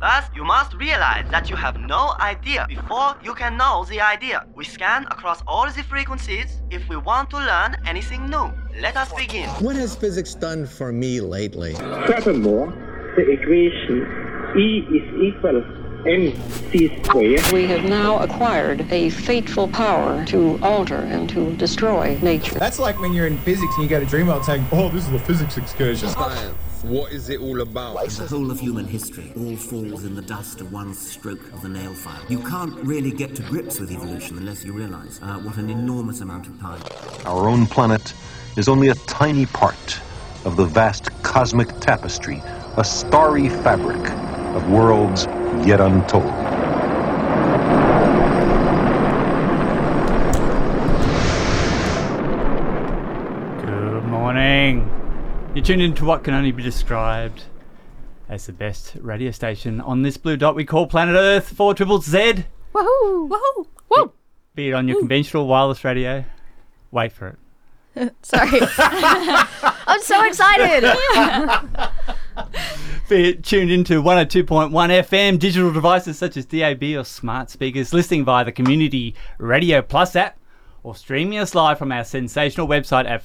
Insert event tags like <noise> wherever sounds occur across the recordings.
First, you must realize that you have no idea before you can know the idea. We scan across all the frequencies if we want to learn anything new. Let us begin. What has physics done for me lately? Furthermore, the equation E is equal mc squared. We have now acquired a fateful power to alter and to destroy nature. That's like when you're in physics and you go to Dreamworld saying, oh, this is a physics excursion. Science. What is it all about? The whole of human history all falls in the dust of one stroke of the nail file. You can't really get to grips with evolution unless you realize uh, what an enormous amount of time. Our own planet is only a tiny part of the vast cosmic tapestry, a starry fabric of worlds yet untold. Good morning. You're tuned into what can only be described as the best radio station on this blue dot we call planet Earth, 4 triple Z. Woohoo! Woohoo! Woo! Be it on your conventional wireless radio. Wait for it. <laughs> Sorry. <laughs> I'm so excited. <laughs> Be it tuned into 102.1 FM, digital devices such as DAB or smart speakers, listening via the Community Radio Plus app, or streaming us live from our sensational website at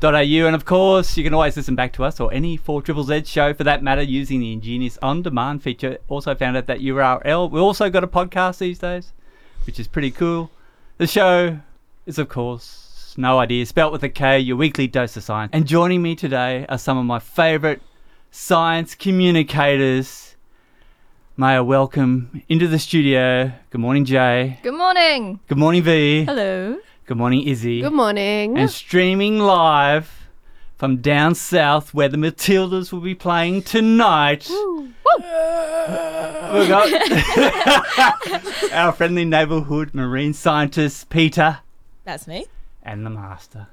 4zzz.org.au. And of course, you can always listen back to us or any 4 Triple Z show for that matter using the ingenious on demand feature. Also found at that URL. We also got a podcast these days, which is pretty cool. The show is, of course, No Idea, spelt with a K, your weekly dose of science. And joining me today are some of my favourite science communicators. May I welcome into the studio. Good morning, Jay. Good morning. Good morning, V. Hello. Good morning, Issy. Good morning. And streaming live from down south where the Matildas will be playing tonight. We've got <laughs> our friendly neighbourhood marine scientist, Peta, That's me. and the Master.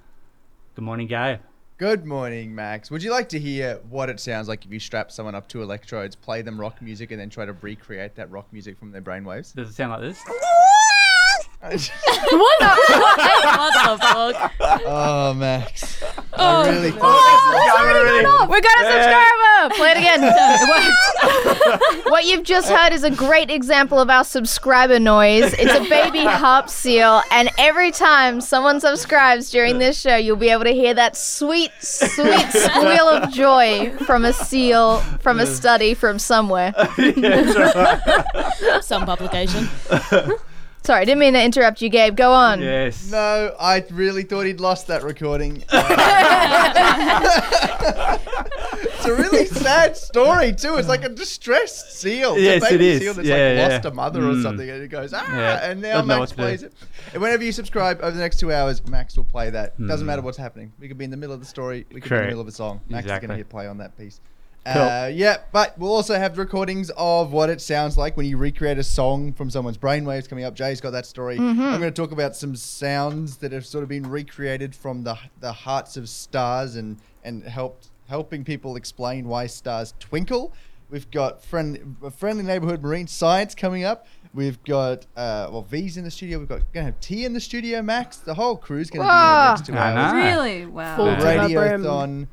Good morning, Gabe. Good morning, Max. Would you like to hear what it sounds like if you strap someone up to electrodes, play them rock music, and then try to recreate that rock music from their brainwaves? Does it sound like this? What the what the fuck? oh, Max. Oh, I really Oh, thought. we got a subscriber. Play it again. <laughs> It what you've just heard is a great example of our subscriber noise. It's a baby <laughs> harp seal, and every time someone subscribes during this show, you'll be able to hear that sweet, sweet <laughs> squeal of joy from a seal from a study from somewhere. Some publication. Sorry, didn't mean to interrupt you, Gabe. Go on. Yes. No, I really thought he'd lost that recording. <laughs> it's a really sad story too. It's like a distressed seal. It's Yes, a baby it is. seal that's Yeah, like yeah. lost a mother or Mm. something, and it goes ah, Yeah. and now Doesn't Max what to do. plays it. And whenever you subscribe over the next two hours, Max will play that. Doesn't Mm. matter what's happening. We could be in the middle of the story. We could be in the middle of a song. Max is going to hit play on that piece. Cool. Uh, yeah, but we'll also have recordings of what it sounds like when you recreate a song from someone's brainwaves coming up. Jay's got that story. Mm-hmm. I'm going to talk about some sounds that have sort of been recreated from the the hearts of stars and and helped helping people explain why stars twinkle. We've got friendly friendly neighborhood marine science coming up. We've got uh, well V's in the studio. We've got gonna have T in the studio. Max, the whole crew's gonna be in the next two I hours. Really? Wow. Full Yeah. to the. Radiothon.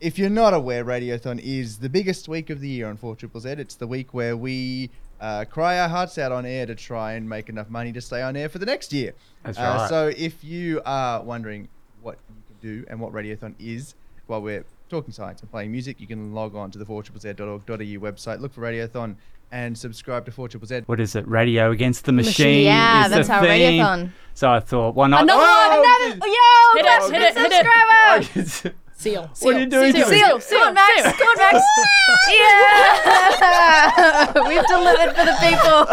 If you're not aware, Radiothon is the biggest week of the year on 4 Triple Z. It's the week where we uh, cry our hearts out on air to try and make enough money to stay on air for the next year. That's Uh, right. So if you are wondering what you can do and what Radiothon is while we're talking science and playing music, you can log on to the 4ZZZ.org.au website, look for Radiothon, and subscribe to 4 Triple Z. What is it? Radio against the machine. Yeah, is that's the our thing. radiothon. So I thought, why not? Another Oh, one, Another, yo, Hit it, hit the it, hit it. subscriber. <laughs> another. Seal. What are you doing Seal. to it? Seal. Come on, Max. Come on, Max. <laughs> yeah. <laughs> We've delivered for the people.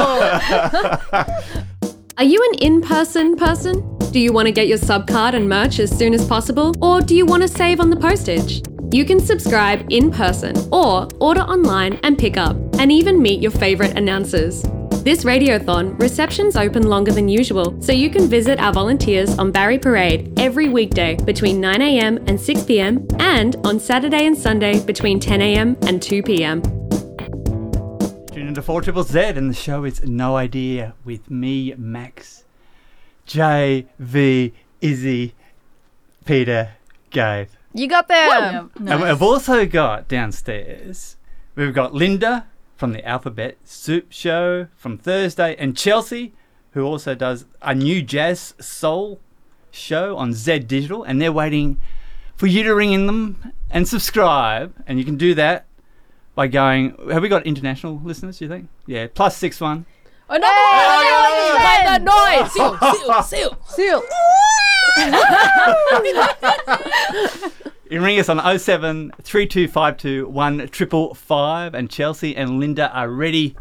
<laughs> Are you an in person person? Do you want to get your sub card and merch as soon as possible? Or do you want to save on the postage? You can subscribe in person or order online and pick up, and even meet your favourite announcers. This radiothon, receptions open longer than usual, so you can visit our volunteers on Barry Parade every weekday between 9am and 6pm, and on Saturday and Sunday between 10am and 2pm. Tune into 4 Triple Z, and the show is No Idea with me, Max, Jay, V, Issy, Peta, Gabe. You got there. Yeah, And nice. I've also got downstairs We've got Linda from the Alphabet Soup Show from Thursday, and Chelsea, who also does a new jazz soul show on Z Digital, and they're waiting for you to ring in them and subscribe. And you can do that by going. Have we got international listeners? Do you think? Yeah, plus six one. Oh no! Play that noise. Seal, seal, seal, seal. You ring us on 07 3252 and Chelsea and Linda are ready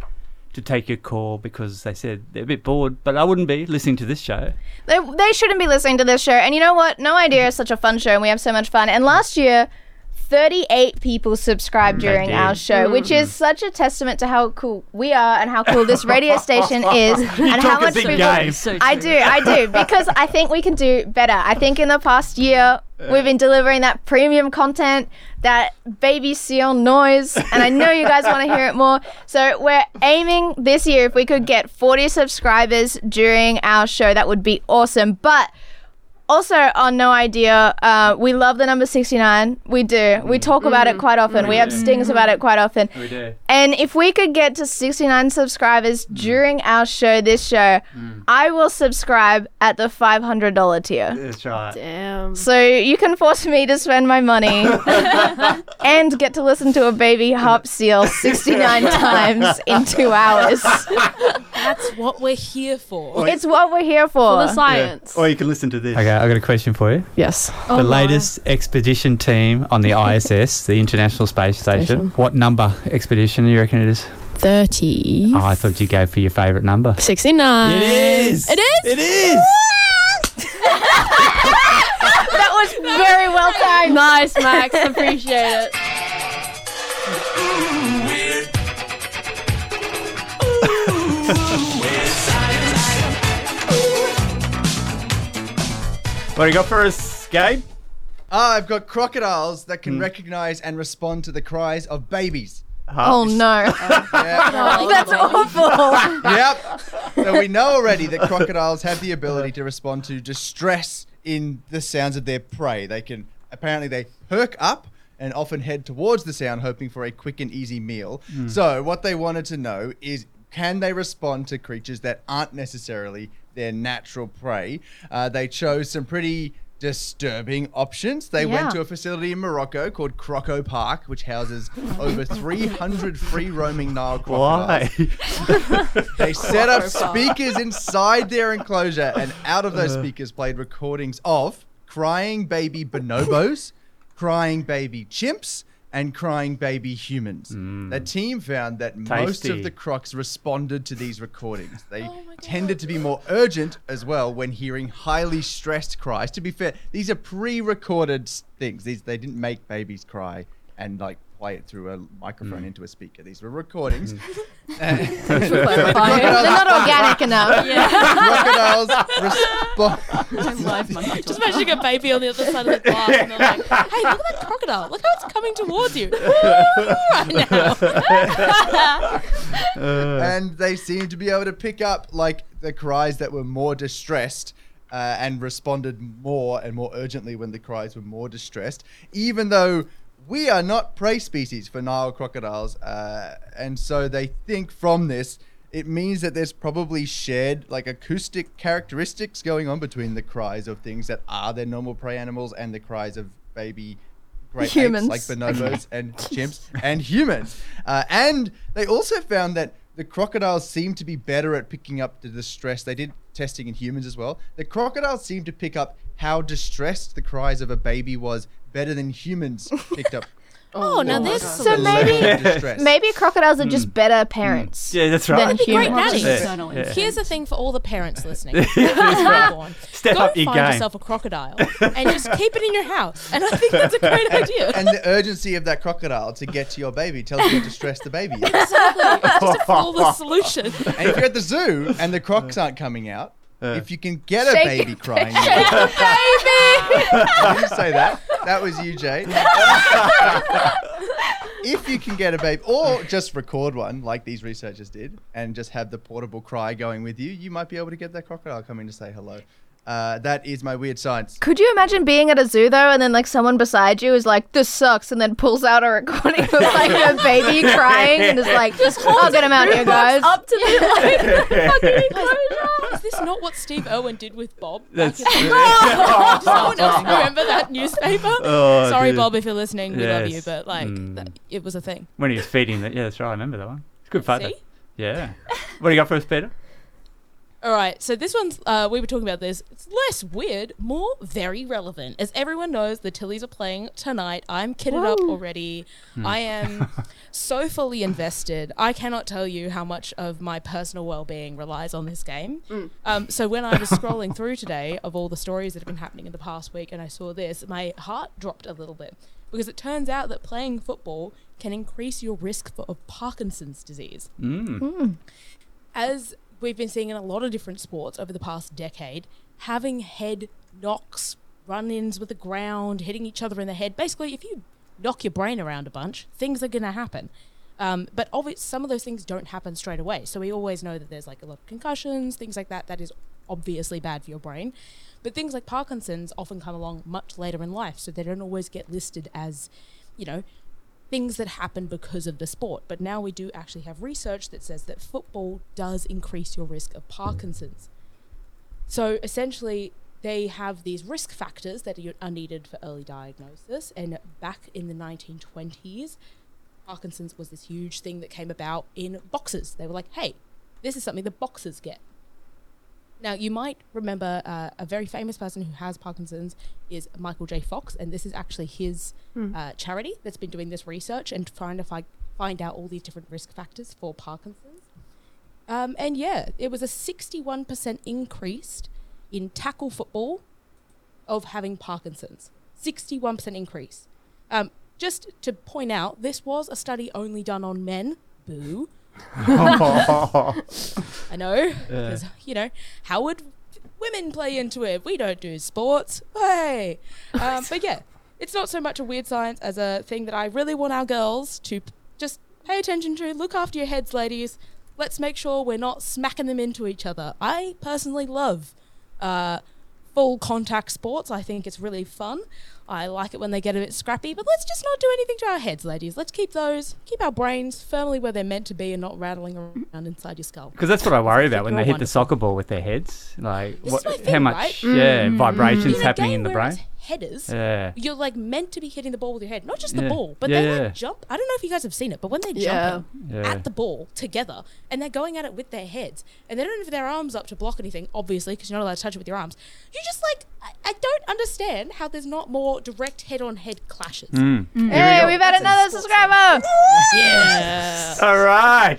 to take your call because they said they're a bit bored, but I wouldn't be listening to this show. They, they shouldn't be listening to this show. And you know what? No Idea is such a fun show, and we have so much fun. And last year, 38 people subscribed during our show, which is mm. such a testament to how cool we are and how cool this radio <laughs> station is, and how talk a much big people. game. I do, I do, because I think we can do better. I think in the past year we've been delivering that premium content, that baby seal noise, and I know you guys want to hear it more. So we're aiming this year if we could get 40 subscribers during our show, that would be awesome. But also on no idea uh, we love the number 69 we do. We mm. talk about it mm. quite often. Mm. We have stings about it quite often. We do. and if we could get to 69 subscribers during our show this show i will subscribe at the $500 tier. That's right. Damn. so you can force me to spend my money <laughs> and get to listen to a baby harp seal 69 <laughs> times in two hours. That's what we're here for. it's what we're here for, For the science. Or you can listen to this. Okay, I've got a question for you. Yes. Oh, the latest expedition team on the <laughs> ISS, the International Space Station. Station. What number expedition do you reckon it is? 30. Oh, I thought you'd go for your favourite number. 69. It is. It is? It is. <laughs> that was very well timed Nice, Max. Appreciate it. <laughs> What do you got for us, Gabe? Ah, I've got crocodiles that can hmm. recognize and respond to the cries of babies. Uh-huh. oh no <laughs> Yeah. <laughs> that's awful <laughs> yep. So we know already that crocodiles have the ability to respond to distress in the sounds of their prey. They can apparently they perk up and often head towards the sound, hoping for a quick and easy meal. Hmm. So what they wanted to know is can they respond to creatures that aren't necessarily their natural prey? Uh, they chose some pretty disturbing options. They Yeah. went to a facility in Morocco called Crocoparc, which houses <laughs> over 300 free roaming Nile crocodiles. Why? <laughs> They set up speakers inside their enclosure, and out of Uh. those speakers played recordings of crying baby bonobos, crying baby chimps, and crying baby humans. The team found that most Mm. Of the crocs responded to these recordings. They Oh tended to be more urgent as well when hearing highly stressed cries. To be fair, these are pre-recorded things. These they didn't make babies cry and like play it through a microphone Mm. into a speaker. These were recordings. <laughs> <laughs> they're not organic enough <laughs> crocodiles respond. Just imagine a baby on the other side of the glass and they're like, hey, look at that crocodile. Look how it's coming towards you. and they seem to be able to pick up like the cries that were more distressed uh, and responded more and more urgently when the cries were more distressed, even though we are not prey species for Nile crocodiles. Uh, and so they think from this, it means that there's probably shared like acoustic characteristics going on between the cries of things that are their normal prey animals and the cries of baby great Humans. apes like bonobos <laughs> and chimps and humans. Uh, and they also found that the crocodiles seem to be better at picking up the distress. They did testing in humans as well. The crocodiles seem to pick up how distressed the cries of a baby was better than humans picked up. <laughs> Oh, oh, now this there's the So maybe- distress. maybe crocodiles are hmm. just better parents Yeah, that's than right. That'd be great humans nannies. Yeah. Here's the thing for all the parents listening. <laughs> right. Go on. Step Go up and your find game. yourself a crocodile <laughs> and just keep it in your house. And I think that's a great idea. and the urgency of that crocodile to get to your baby tells you to stress the baby is. Exactly. It's just a flawless solution. And if you're at the zoo and the crocs aren't coming out, if you can get a baby it. crying, <laughs> Shake the baby <laughs> I didn't say that. That was you, Jay. <laughs> if you can get a baby, or just record one like these researchers did, and just have the portable cry going with you, you might be able to get that crocodile coming to say hello. Uh, that is my weird science. Could you imagine being at a zoo though, and then like someone beside you is like, "This sucks," and then pulls out a recording of like a baby crying and is like, "I'll get him out here, guys." Up to the like fucking enclosure. Is this not what Steve Irwin did with Bob? That's Back in the- <laughs> Does someone else remember that newspaper? <laughs> Oh, Sorry, dude. Bob, if you're listening, we love you, but like, Mm. that, it was a thing. When he was feeding that, yeah, that's right. I remember that one. It's a good photo. See? Yeah. What do you got for us, Peta? All right, so this one's uh, we were talking about this. It's less weird, more very relevant. As everyone knows, the Tillies are playing tonight. I'm kitted up already. Hmm. I am <laughs> so fully invested. I cannot tell you how much of my personal well-being relies on this game. Um, so when I was scrolling through today of all the stories that have been happening in the past week, and I saw this, my heart dropped a little bit because it turns out that playing football can increase your risk for of Parkinson's disease Mm. as we've been seeing in a lot of different sports over the past decade, having head knocks, run ins with the ground, hitting each other in the head. Basically, if you knock your brain around a bunch, things are going to happen. Um, but obvi- some of those things don't happen straight away. So we always know that there's like a lot of concussions, things like that. That is obviously bad for your brain. But things like Parkinson's often come along much later in life. So they don't always get listed as, you know, things that happen because of the sport. But now we do actually have research that says that football does increase your risk of Parkinson's. So essentially, they have these risk factors that are needed for early diagnosis. And back in the 1920s, Parkinson's was this huge thing that came about in boxers. They were like, hey, this is something the boxers get. Now, you might remember uh, a very famous person who has Parkinson's is Michael J. Fox, and this is actually his uh, charity that's been doing this research and trying to fi- find out all these different risk factors for Parkinson's. Um, and yeah, it was a 61% increase in tackle football of having Parkinson's. 61% increase. Um, just to point out, this was a study only done on men. Boo. <laughs> I know. Because, you know, how would women play into it? We don't do sports. Hey. Um, but yeah, it's not so much a weird science as a thing that I really want our girls to p- just pay attention to. Look after your heads, ladies. Let's make sure we're not smacking them into each other. I personally love uh, full contact sports. I think it's really fun. I like it when they get a bit scrappy, but let's just not do anything to our heads, ladies. Let's keep those, keep our brains firmly where they're meant to be and not rattling around inside your skull. Because that's what I worry about when they hit the soccer ball with their heads. Like, This what, is my how much right? yeah mm. vibrations in a happening in the where brain? It's headers, Yeah. you're like meant to be hitting the ball with your head, not just the Yeah. ball, but Yeah, they yeah. like jump. I don't know if you guys have seen it, but when they're Yeah. jumping Yeah. at the ball together and they're going at it with their heads and they don't have their arms up to block anything, obviously, because you're not allowed to touch it with your arms. You just like I, I don't understand how there's not more direct head-on-head clashes. Mm. Hey, we've had another subscriber. Yeah. All right.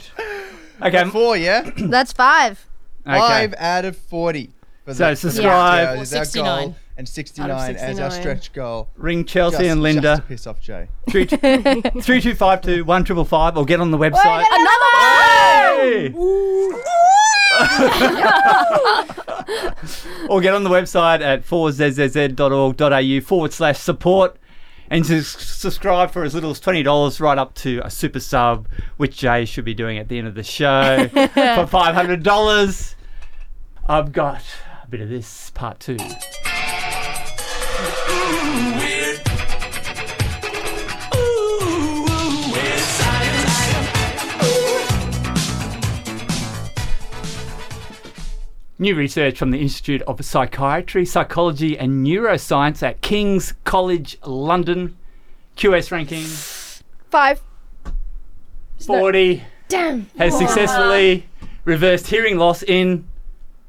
Okay. Four, yeah? That's five. Okay. Five out of 40. for So the- subscribe. Australians. Our 69. Goal, and 69, as our stretch goal. Ring Chelsea Just- and Just Linda. to piss off Jay. <laughs> Three three two five two one triple five or get on the website. Another Hey! <laughs> or get on the website at 4zzz.org.au forward slash support and to subscribe for as little as $20 right up to a super sub, which Jay should be doing at the end of the show <laughs> for $500. I've got a bit of this part two. New research from the Institute of Psychiatry, Psychology and Neuroscience at King's College London. QS ranking Five. 40 Damn. has successfully reversed hearing loss in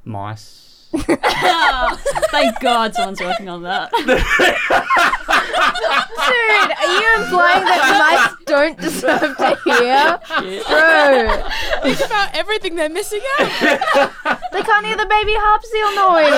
mice. <laughs> Thank God someone's working on that. <laughs> Dude, are you implying that mice don't deserve to hear? Bro, Think about everything they're missing out. <laughs> they can't hear the baby harp seal noise.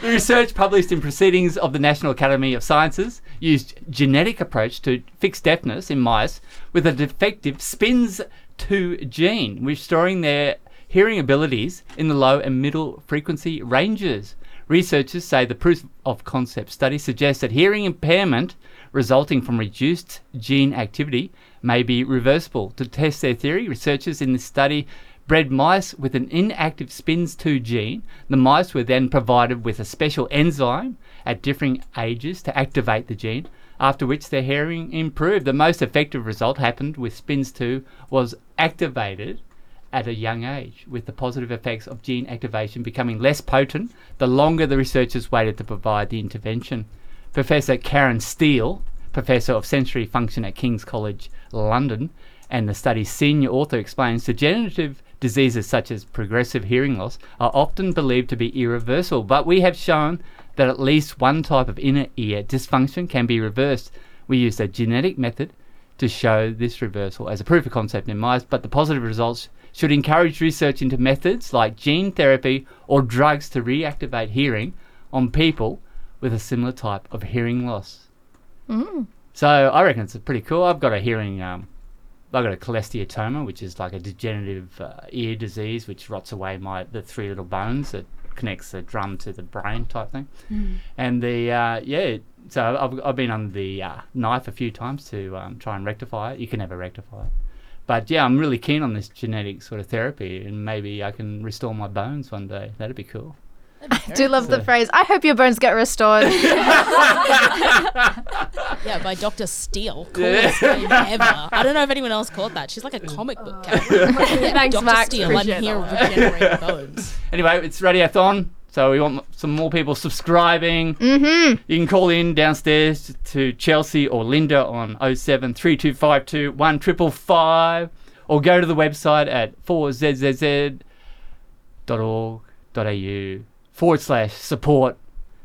The research published in Proceedings of the National Academy of Sciences used genetic approach to fix deafness in mice with a defective Spns2 gene, restoring their hearing abilities in the low and middle frequency ranges. Researchers say the proof of concept study suggests that hearing impairment resulting from reduced gene activity may be reversible. To test their theory, researchers in this study bred mice with an inactive Spns2 gene. The mice were then provided with a special enzyme at differing ages to activate the gene, after which their hearing improved. The most effective result happened with Spns2 was activated at a young age, with the positive effects of gene activation becoming less potent the longer the researchers waited to provide the intervention. Professor Karen Steel, Professor of Sensory Function at King's College London, and the study's senior author explains degenerative diseases such as progressive hearing loss are often believed to be irreversible, but we have shown that at least one type of inner ear dysfunction can be reversed. We used a genetic method to show this reversal as a proof of concept in mice, but the positive results should encourage research into methods like gene therapy or drugs to reactivate hearing on people with a similar type of hearing loss. Mm. So I reckon it's pretty cool. I've got a hearing, um, I've got a cholesteatoma, which is like a degenerative uh, ear disease which rots away my the three little bones that connects the drum to the brain type thing. Mm. And the uh, yeah, so I've, I've been on the uh, knife a few times to um, try and rectify it. You can never rectify it. But yeah, I'm really keen on this genetic sort of therapy, and maybe I can restore my bones one day. That'd be cool. I do love the phrase. I hope your bones get restored. <laughs> Yeah, by Dr. Steel. Yeah. Coolest name ever. I don't know if anyone else caught that. She's like a comic book character. <laughs> Yeah, Thanks, Dr. Max. Steel. I'm Appreciate here that. regenerating bones. Anyway, it's Radiothon, so we want some more people subscribing. Mm-hmm. You can call in downstairs to Chelsea or Linda on 07 3252 1555 or go to the website at 4zzz.org.au forward slash support.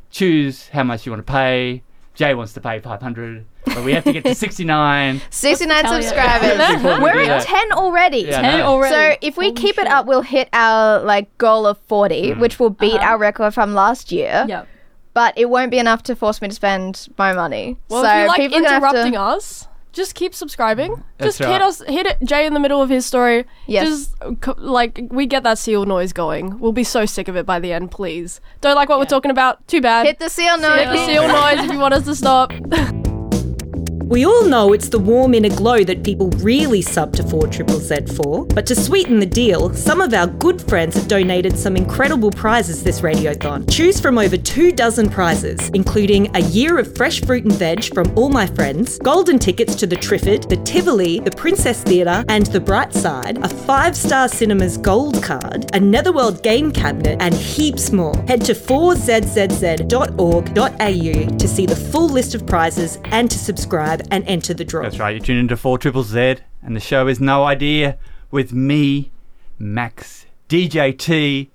Choose how much you want to pay. Jay wants to pay 500 but we have to get to <laughs> 69. 69 subscribers. <laughs> We We're at 10 already. Yeah, 10 already. So if we keep it up, we'll hit our like goal of 40, Mm. which will beat Uh-huh. our record from last year. Yep. But it won't be enough to force me to spend my money. Well, so if you like people are interrupting to... us, just keep subscribing. That's just hit us, hit it, Jay in the middle of his story. Yes. Just co- like we get that seal noise going. We'll be so sick of it by the end. Please don't like what we're talking about. Too bad. Hit the seal noise. Hit the seal noise if you want us to stop. <laughs> We all know it's the warm inner glow that people really sub to 4 Triple Z for, but to sweeten the deal, some of our good friends have donated some incredible prizes this radiothon. Choose from over two dozen prizes, including a year of fresh fruit and veg from all my friends, golden tickets to the Triffid, the Tivoli, the Princess Theatre, and the Bright Side, a five star cinemas gold card, a Netherworld game cabinet, and heaps more. Head to 4zzz.org.au to see the full list of prizes and to subscribe and enter the draw. That's right, You tune into 4 Triple Z, and the show is No Idea with me, Max, DJ T,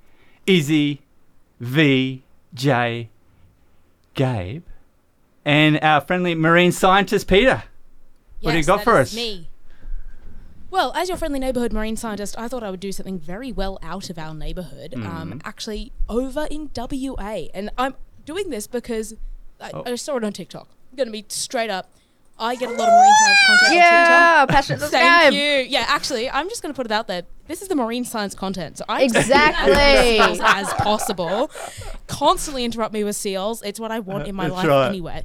Issy, V, Jay, Gabe, and our friendly marine scientist, Peta. What do you Yes, got that for is us? Me. Well, as your friendly neighborhood marine scientist, I thought I would do something very well out of our neighborhood. Um, Mhm. actually, over in WA, and I'm doing this because I, Oh. I saw it on TikTok. I'm gonna be straight up. I get a lot of marine science content Yeah, on TikTok. passionate subscribe. Thank you. Yeah, actually, I'm just gonna put it out there. This is the marine science content, so I Exactly. <laughs> as, as possible. Constantly interrupt me with seals. It's what I want in my life right. anyway.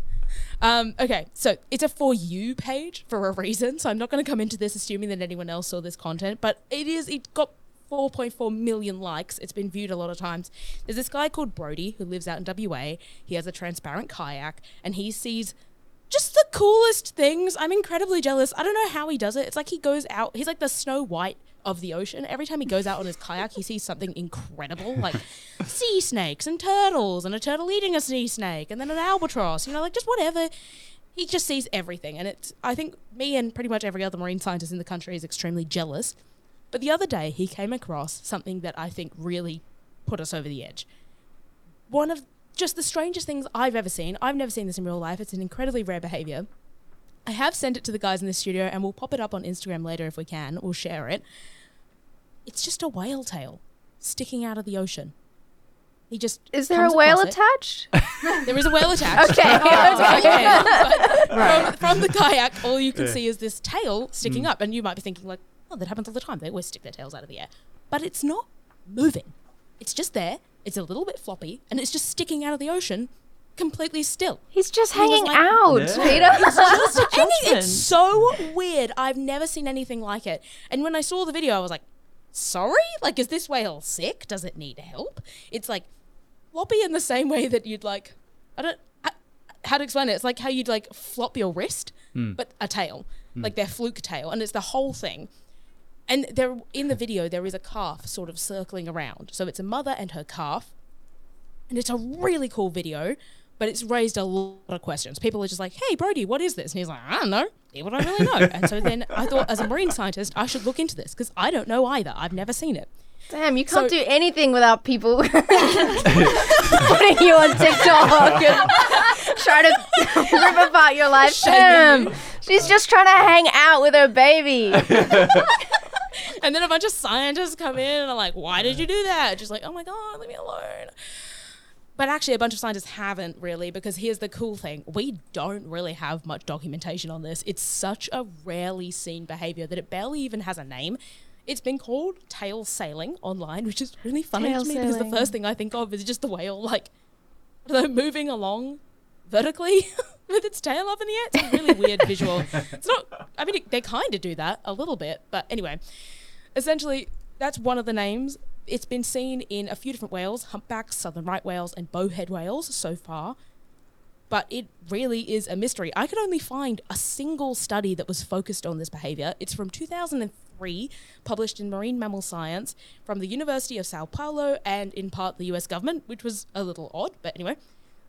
Um, okay, so it's a for you page for a reason. So I'm not going to come into this assuming that anyone else saw this content, but it is. It got 4.4 million likes. It's been viewed a lot of times. There's this guy called Brodie who lives out in WA. He has a transparent kayak, and he sees just the coolest things. I'm incredibly jealous. I don't know how he does it. It's like he goes out. He's like the Snow White of the ocean. Every time he goes out on his kayak, he sees something incredible, like <laughs> sea snakes and turtles, and a turtle eating a sea snake, and then an albatross. You know, like just whatever. He just sees everything, and it's. I think me and pretty much every other marine scientist in the country is extremely jealous. But the other day, he came across something that I think really put us over the edge. One of just the strangest things I've ever seen. I've never seen this in real life. It's an incredibly rare behavior. I have sent it to the guys in the studio, and we'll pop it up on Instagram later if we can. We'll share it. It's just a whale tail sticking out of the ocean. He just Is there a whale it. attached? <laughs> There is a whale attached. Okay, <laughs> Oh, okay. <laughs> but from, from the kayak, all you can Yeah. see is this tail sticking Mm. up, and you might be thinking like, "Oh, that happens all the time. They always stick their tails out of the air," but it's not moving. It's just there. It's a little bit floppy, and it's just sticking out of the ocean, completely still. He's just And he was hanging out, Yeah. Peta. It's just hanging. It's so weird. I've never seen anything like it. And when I saw the video, I was like, sorry? Like, is this whale sick? Does it need help? It's like floppy in the same way that you'd like, I don't, h- how to explain it? It's like how you'd like flop your wrist, Hmm. but a tail, Hmm. like their fluke tail, and it's the whole thing. And there, in the video, there is a calf sort of circling around. So it's a mother and her calf, and it's a really cool video. But it's raised a lot of questions. People are just like, "Hey, Brodie, what is this?" And he's like, "I don't know. What do I really know." and so then I thought, as a marine scientist, I should look into this because I don't know either. I've never seen it. Damn, you can't So- do anything without people <laughs> putting you on TikTok and <laughs> trying to <laughs> rip apart your life. Damn, she's just trying to hang out with her baby. <laughs> and then a bunch of scientists come in and are like, "Why did you do that?" Just like, "Oh my god, leave me alone." But actually, a bunch of scientists haven't really, because here's the cool thing: we don't really have much documentation on this. It's such a rarely seen behavior that it barely even has a name. It's been called tail sailing online, which is really funny Tail to me because the first thing I think of is just the whale like I don't know, moving along vertically <laughs> with its tail up in the air. It's a really weird visual. It's not. I mean, it, they kind of do that a little bit, but anyway, essentially, that's one of the names. It's been seen in a few different whales: humpbacks, southern right whales, and bowhead whales so far. But it really is a mystery. I could only find a single study that was focused on this behavior. It's from 2003, published in Marine Mammal Science from the University of Sao Paulo and in part the US government, which was a little odd, but anyway.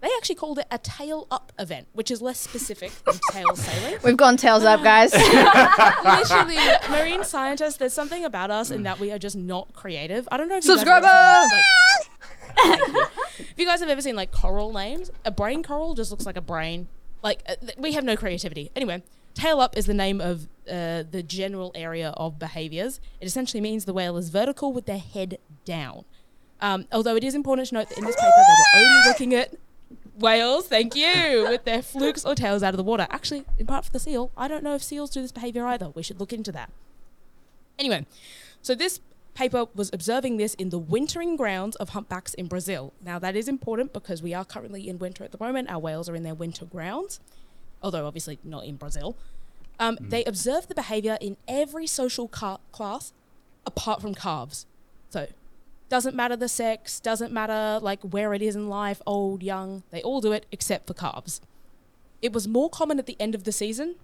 They actually called it a tail up event, which is less specific than <laughs> tail sailing. We've gone tails up, guys. <laughs> Literally, <laughs> marine scientists, there's something about us in that we are just not creative. I don't know if you guys have ever Subscriber! seen, like- If you guys have ever seen like coral names, a brain coral just looks like a brain. Like uh, th- we have no creativity. Anyway, tail up is the name of uh, the general area of behaviors. It essentially means the whale is vertical with their head down. Um, although it is important to note that in this paper they were only looking at whales, thank you, with their flukes or tails out of the water. Actually, in part for the seal, I don't know if seals do this behavior either. We should look into that. Anyway, so this paper was observing this in the wintering grounds of humpbacks in Brazil. Now, that is important because we are currently in winter at the moment. Our whales are in their winter grounds, although obviously not in Brazil. Um, They observed the behavior in every social ca- class apart from calves. So, doesn't matter the sex, doesn't matter like where it is in life, old, young, they all do it except for calves. It was more common at the end of the season.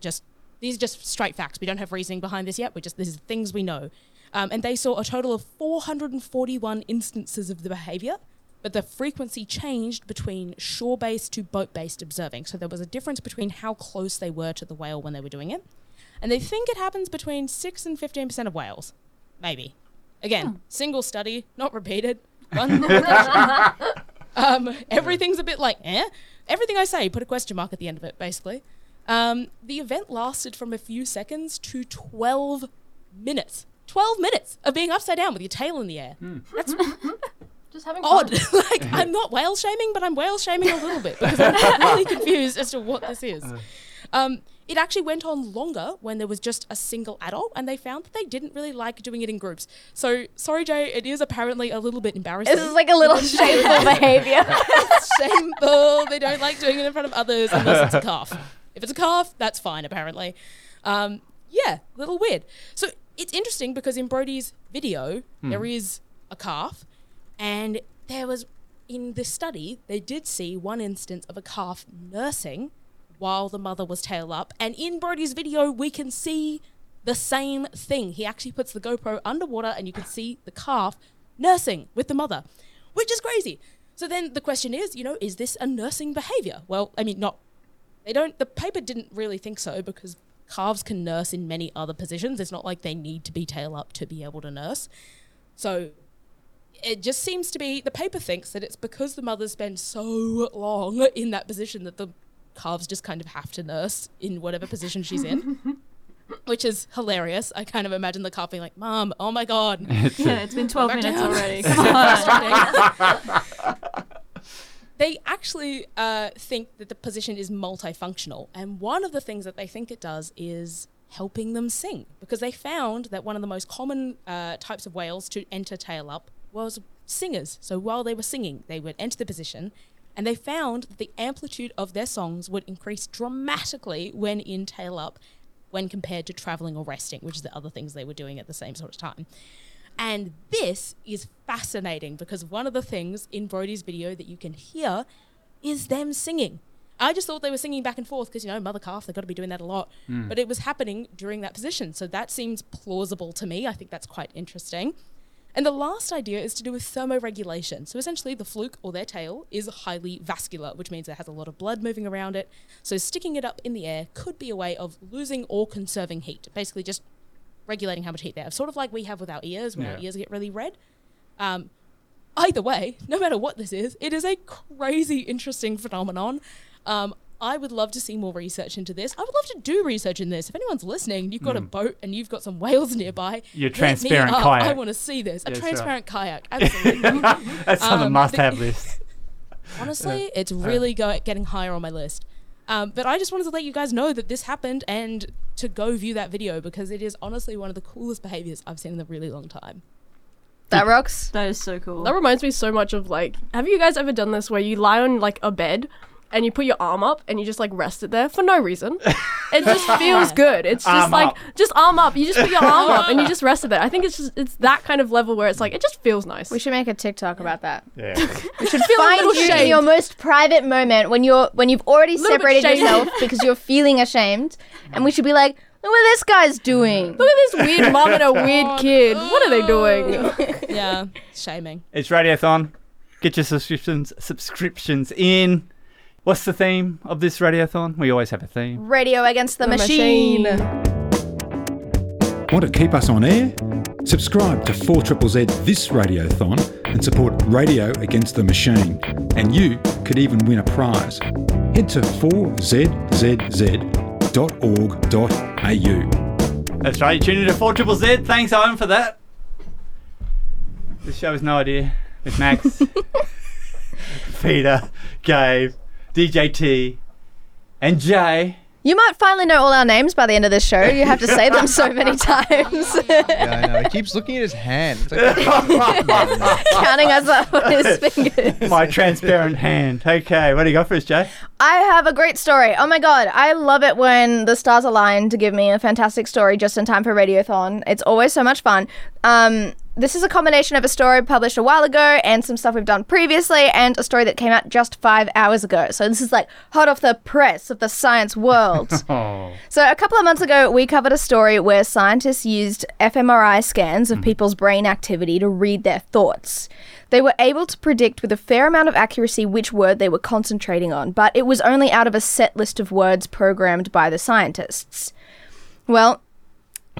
Just these are just straight facts. We don't have reasoning behind this yet. We just this is things we know. Um, and they saw a total of 441 instances of the behavior, but the frequency changed between shore-based to boat-based observing. So there was a difference between how close they were to the whale when they were doing it. And they think it happens between 6 and 15% of whales. Maybe. Again, single study, not repeated. <laughs> One um, everything's a bit like, eh? Everything I say, put a question mark at the end of it, basically. Um, the event lasted from a few seconds to 12 minutes. 12 minutes of being upside down with your tail in the air. That's <laughs> <laughs> Just having odd. fun. <laughs> <laughs> like, I'm not whale shaming, but I'm whale shaming a little bit because I'm <laughs> really confused as to what this is. Um, it actually went on longer when there was just a single adult, and they found that they didn't really like doing it in groups. So, sorry, Jay, it is apparently a little bit embarrassing. This is like a little shameful behavior. it's shameful. They don't like doing it in front of others unless it's a calf. If it's a calf, that's fine, apparently. Um, yeah, little weird. So, it's interesting because in Brodie's video, Hmm. there is a calf, and there was, in this study, they did see one instance of a calf nursing while the mother was tail up. And in Brodie's video, we can see the same thing. He actually puts the GoPro underwater and you can see the calf nursing with the mother, which is crazy. So then the question is, you know, is this a nursing behavior? Well, I mean, not. They don't. The paper didn't really think so because calves can nurse in many other positions. It's not like they need to be tail up to be able to nurse. So it just seems to be the paper thinks that it's because the mother's been so long in that position that the calves just kind of have to nurse in whatever position she's in. <laughs> Which is hilarious. I kind of imagine the calf being like, Mom, oh my god. <laughs> Yeah, it's been 12 minutes down." already. Come on. <laughs> they actually uh, think that the position is multifunctional. And one of the things that they think it does is helping them sing because they found that one of the most common uh, types of whales to enter tail up was singers. So while they were singing, they would enter the position and they found that the amplitude of their songs would increase dramatically when in tail up when compared to traveling or resting, which is the other things they were doing at the same sort of time. And this is fascinating because one of the things in Brodie's video that you can hear is them singing. I just thought they were singing back and forth because, you know, mother calf, they've got to be doing that a lot. Mm. But it was happening during that position. So that seems plausible to me. I think that's quite interesting. And the last idea is to do with thermoregulation. So essentially, the fluke or their tail is highly vascular, which means it has a lot of blood moving around it. So sticking it up in the air could be a way of losing or conserving heat, basically just regulating how much heat they have, sort of like we have with our ears when our ears get really red. Um, either way, no matter what this is, it is a crazy interesting phenomenon. Um, I would love to see more research into this. I would love to do research in this. If anyone's listening, you've got a Mm. boat and you've got some whales nearby. Your hit me transparent kayak. I want to see this. A Yes, right. transparent kayak, <laughs> absolutely. That's on the Um, must-have <laughs> list. Honestly, it's really go- getting higher on my list. Um, but I just wanted to let you guys know that this happened and to go view that video because it is honestly one of the coolest behaviors I've seen in a really long time. That rocks. That is so cool. That reminds me so much of like, have you guys ever done this where you lie on like a bed and you put your arm up and you just like rest it there for no reason? It just feels <laughs> good. It's just Arm like up. just arm up. You just put your arm up and you just rest it there. I think it's just it's that kind of level where it's like it just feels nice. We should make a TikTok about that. Yeah. <laughs> We should Feel a find little you in shamed. your most private moment when you're when you've already Little bit separated shamed. yourself because you're feeling ashamed, and we should be like, look what this guy's doing. Look at this weird mom and a <laughs> weird kid. What are they doing? yeah, shaming. It's Radiothon. Get your subscriptions subscriptions in. What's the theme of this Radiothon? We always have a theme. Radio against the, The machine. Want to keep us on air? Subscribe to 4ZZZ This Radiothon and support Radio Against the Machine. And you could even win a prize. Head to 4zzz.org.au. That's right. You tuned into 4 Triple Z. Thanks, Owen, for that. This show is no idea with Max, <laughs> Peta, Gabe, DJ T, and Jay. You might finally know all our names by the end of this show. You have to say them so many <laughs> times. Yeah, I know. He keeps looking at his hand. It's like, <laughs> <laughs> Counting us up on his fingers. My transparent hand. Okay, what do you got for us, Jay? I have a great story. Oh my god, I love it when the stars align to give me a fantastic story just in time for Radiothon. It's always so much fun. Um, this is a combination of a story published a while ago and some stuff we've done previously, and a story that came out just five hours ago. So this is like hot off the press of the science world. <laughs> Oh. So, a couple of months ago, we covered a story where scientists used fMRI scans of mm-hmm. people's brain activity to read their thoughts. They were able to predict with a fair amount of accuracy which word they were concentrating on, but it was only out of a set list of words programmed by the scientists. Well,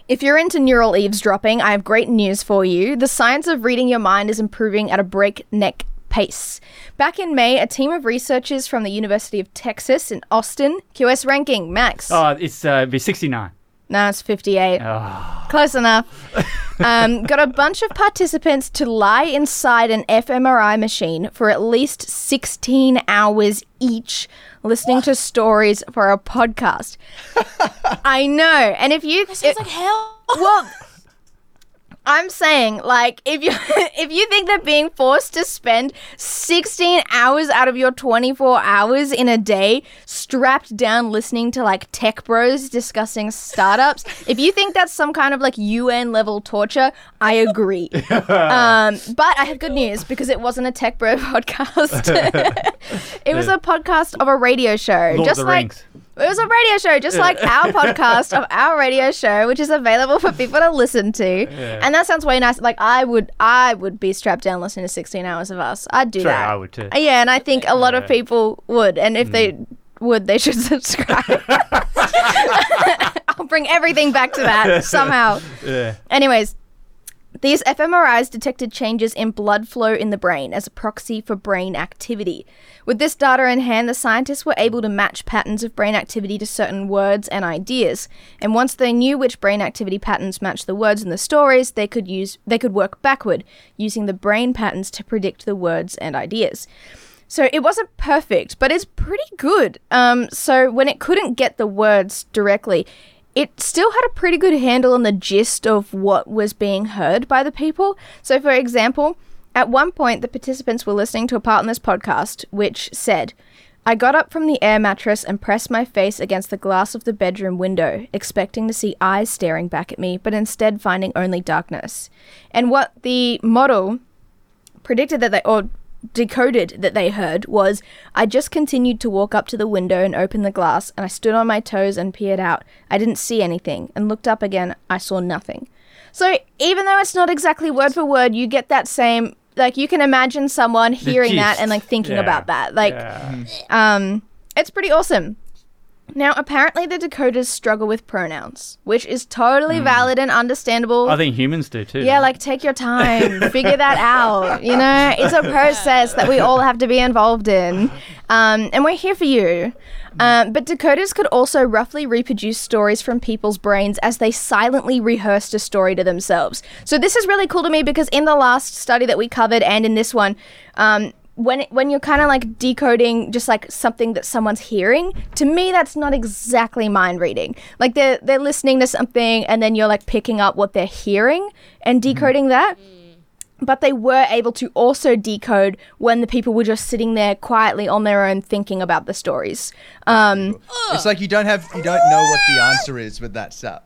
if you're into neural eavesdropping, I have great news for you. The science of reading your mind is improving at a breakneck pace. Back in May, a team of researchers from the University of Texas in Austin, QS ranking, Max. Oh, it's uh, be 69. No, it's 58. Oh. Close enough. um, got a bunch of participants to lie inside an fMRI machine for at least 16 hours each, listening to stories for a podcast. <laughs> I know. And if you. That sounds like hell. Well. I'm saying, like, if you <laughs> if you think that being forced to spend 16 hours out of your 24 hours in a day strapped down listening to like tech bros discussing startups, <laughs> if you think that's some kind of like UN level torture, I agree. <laughs> um, but I have good news because it wasn't a tech bro podcast. it was a podcast of a radio show, Lord just like. Rings. It was a radio show, just like our podcast of <laughs> our radio show, which is available for people to listen to. Yeah. And that sounds way nice. Like I would, I would be strapped down listening to 16 hours of us. I'd do Sure, that. I would too. Uh, Yeah, and I think a lot of people would. And if they would, they should <laughs> subscribe. <laughs> I'll bring everything back to that somehow. Yeah. Anyways, these fMRIs detected changes in blood flow in the brain as a proxy for brain activity. With this data in hand, the scientists were able to match patterns of brain activity to certain words and ideas. And once they knew which brain activity patterns matched the words in the stories, they could use they could work backward, using the brain patterns to predict the words and ideas. So it wasn't perfect, but it's pretty good. Um, so when it couldn't get the words directly, it still had a pretty good handle on the gist of what was being heard by the people. So, for example, at one point, the participants were listening to a part in this podcast which said, I got up from the air mattress and pressed my face against the glass of the bedroom window, expecting to see eyes staring back at me, but instead finding only darkness. And what the model predicted that they, or decoded that they heard was I just continued to walk up to the window and open the glass, and I stood on my toes and peered out. I didn't see anything, and looked up again, I saw nothing. So even though it's not exactly word for word, you get that same like you can imagine someone hearing that and like thinking Yeah. about that. Like Yeah. um it's pretty awesome. Now apparently the decoders struggle with pronouns, which is totally valid and understandable. I think humans do too. Yeah, like take your time, <laughs> figure that out. You know, it's a <laughs> process that we all have to be involved in, um, and we're here for you. Um, but decoders could also roughly reproduce stories from people's brains as they silently rehearsed a story to themselves. So this is really cool to me because in the last study that we covered and in this one. Um, when when you're kind of like decoding just like something that someone's hearing, to me that's not exactly mind reading. Like they're they're listening to something and then you're like picking up what they're hearing and decoding that. But they were able to also decode when the people were just sitting there quietly on their own thinking about the stories. Um, It's like you don't have you don't know what the answer is with that stuff.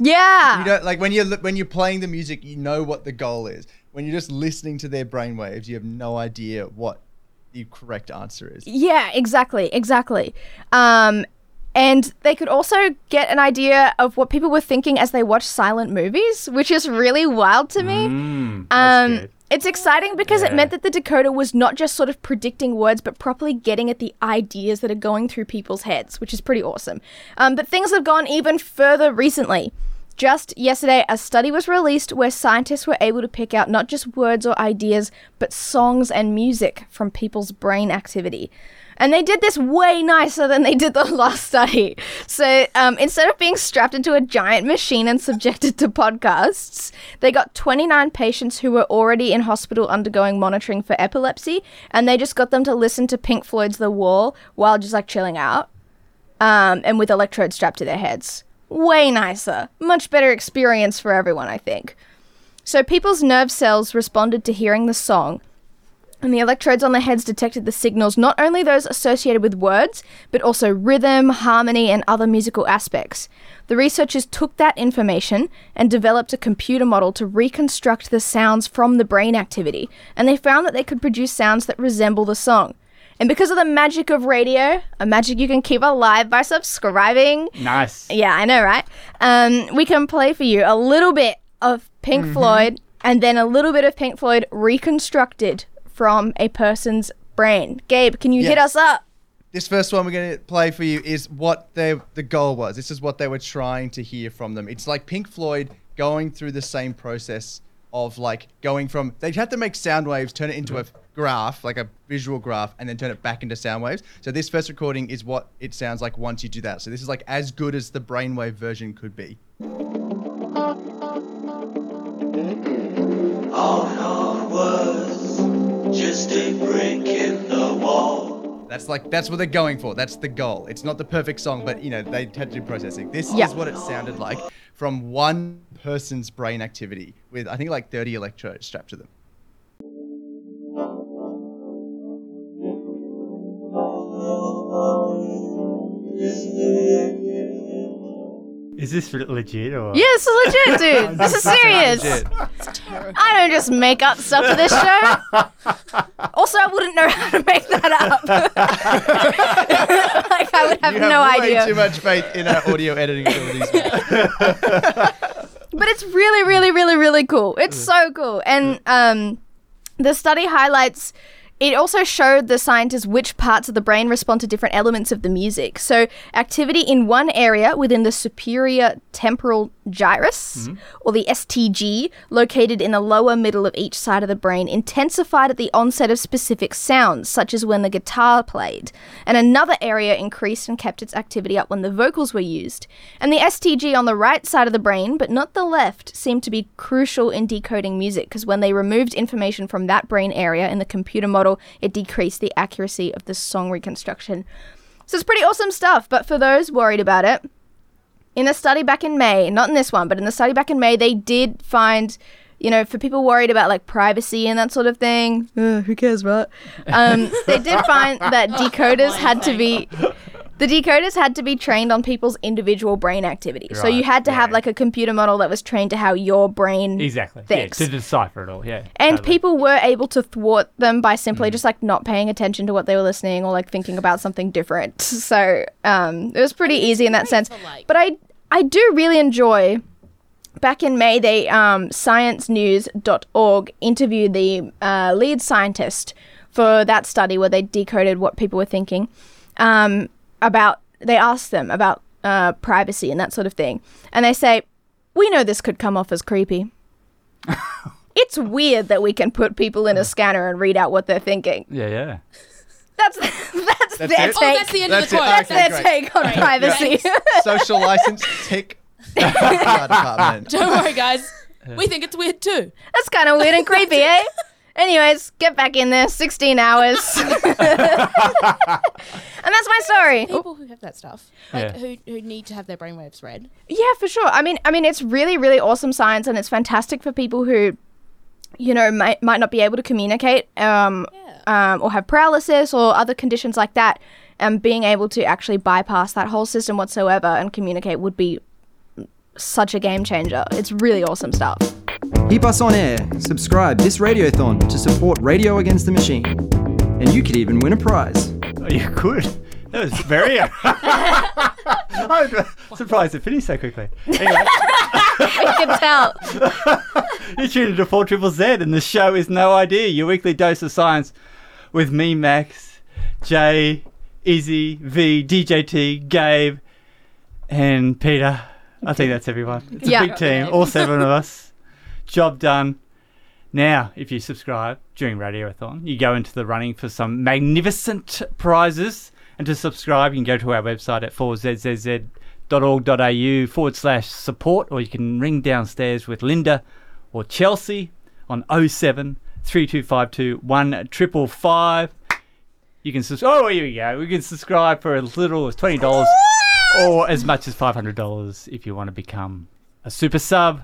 yeah. You don't like when you're when you're playing the music, you know what the goal is. When you're just listening to their brainwaves, you have no idea what the correct answer is. Yeah, exactly, exactly. Um, and they could also get an idea of what people were thinking as they watched silent movies, which is really wild to me. Mm, um, it's exciting because it meant that the decoder was not just sort of predicting words, but properly getting at the ideas that are going through people's heads, which is pretty awesome. Um, but things have gone even further recently. Just yesterday, a study was released where scientists were able to pick out not just words or ideas, but songs and music from people's brain activity. And they did this way nicer than they did the <laughs> last study. So um, instead of being strapped into a giant machine and subjected to podcasts, they got 29 patients who were already in hospital undergoing monitoring for epilepsy, and they just got them to listen to Pink Floyd's The Wall while just like chilling out um, and with electrodes strapped to their heads. Way nicer. Much better experience for everyone, I think. So people's nerve cells responded to hearing the song, and the electrodes on their heads detected the signals, not only those associated with words, but also rhythm, harmony, and other musical aspects. The researchers took that information and developed a computer model to reconstruct the sounds from the brain activity, and they found that they could produce sounds that resemble the song. And because of the magic of radio, a magic you can keep alive by subscribing, Nice. yeah, I know, right? Um, we can play for you a little bit of Pink Mm-hmm. Floyd and then a little bit of Pink Floyd reconstructed from a person's brain. Gabe, can you hit us up? This first one we're going to play for you is what their the goal was. This is what they were trying to hear from them. It's like Pink Floyd going through the same process of like going from they had to make sound waves, turn it into a mm-hmm. graph, like a visual graph, and then turn it back into sound waves. So this first recording is what it sounds like once you do that. So this is like as good as the brainwave version could be. Just a brick in the wall. That's like that's what they're going for. That's the goal. It's not the perfect song, but you know they had to do processing. This Yeah. is what it sounded like from one person's brain activity with I think like 30 electrodes strapped to them. Is this legit or? Yeah, this is legit, dude. <laughs> this is serious. I don't just make up stuff for this show. also, I wouldn't know how to make that up. <laughs> like, I would have, no idea. you no have way idea. too much faith in our audio editing abilities. <laughs> it's really, really, really, really cool. It's so cool. And um, the study highlights. It also showed the scientists which parts of the brain respond to different elements of the music. So, activity in one area within the superior temporal gyrus, mm-hmm. or the STG, located in the lower middle of each side of the brain, intensified at the onset of specific sounds, such as when the guitar played. And another area increased and kept its activity up when the vocals were used. And the STG on the right side of the brain, but not the left, seemed to be crucial in decoding music because when they removed information from that brain area in the computer model, it decreased the accuracy of the song reconstruction. So it's pretty awesome stuff, but for those worried about it, in a study back in May, not in this one, but in the study back in May, they did find you know, for people worried about like privacy and that sort of thing, uh, who cares, right? Um, they did <laughs> find that <laughs> decoders had to be. The decoders had to be trained on people's individual brain activity. So you had to have like a computer model that was trained to how your brain Exactly. thinks. Yeah, to decipher it all. Yeah. And totally. people were able to thwart them by Mm. simply just like not paying attention to what they were listening or like thinking about something different. <laughs> So um, it was pretty easy in that sense. But I I do really enjoy. Back in May, they um, sciencenews.org interviewed the uh, lead scientist for that study where they decoded what people were thinking um, about. They ask them about uh, privacy and that sort of thing, and they say, "We know this could come off as creepy." <laughs> it's weird that we can put people in a scanner and read out what they're thinking. Yeah, yeah. That's <laughs> that's, That's their it? take. Oh, that's the end of that's the quote. That's Okay, their great. take on Great. privacy. <laughs> Social license tick. PR department. Don't worry, guys. We think it's weird too. That's kind of weird and creepy, eh? Anyways, get back in there. 16 hours. <laughs> and that's my story. People who have that stuff, like Yeah. who who need to have their brainwaves read. Yeah, for sure. I mean, I mean, it's really, really awesome science, and it's fantastic for people who, you know, might might not be able to communicate, um, um, or have paralysis or other conditions like that. And being able to actually bypass that whole system whatsoever and communicate would be such a game changer. It's really awesome stuff. Keep us on air. Subscribe this radiothon to support Radio Against the Machine. And you could even win a prize. Oh, you could. That was very. <laughs> I'm surprised it finished so quickly. Anyway, I can tell. you're tuned into 4 Triple Z, and the show is No Idea, your weekly dose of science with me, Max, Jay, Issy, Vi, DJT, Gabe, and Peta. I think that's everyone. It's a Yeah. big team, all seven of us. Job done. Now, if you subscribe during Radiothon, you go into the running for some magnificent prizes. And to subscribe, you can go to our website at 4zzz.org.au forward slash support, or you can ring downstairs with Linda or Chelsea on 07 3252 1555. You can subscribe. Oh, here we go. We can subscribe for as little as $20 or as much as $500 if you want to become a super sub.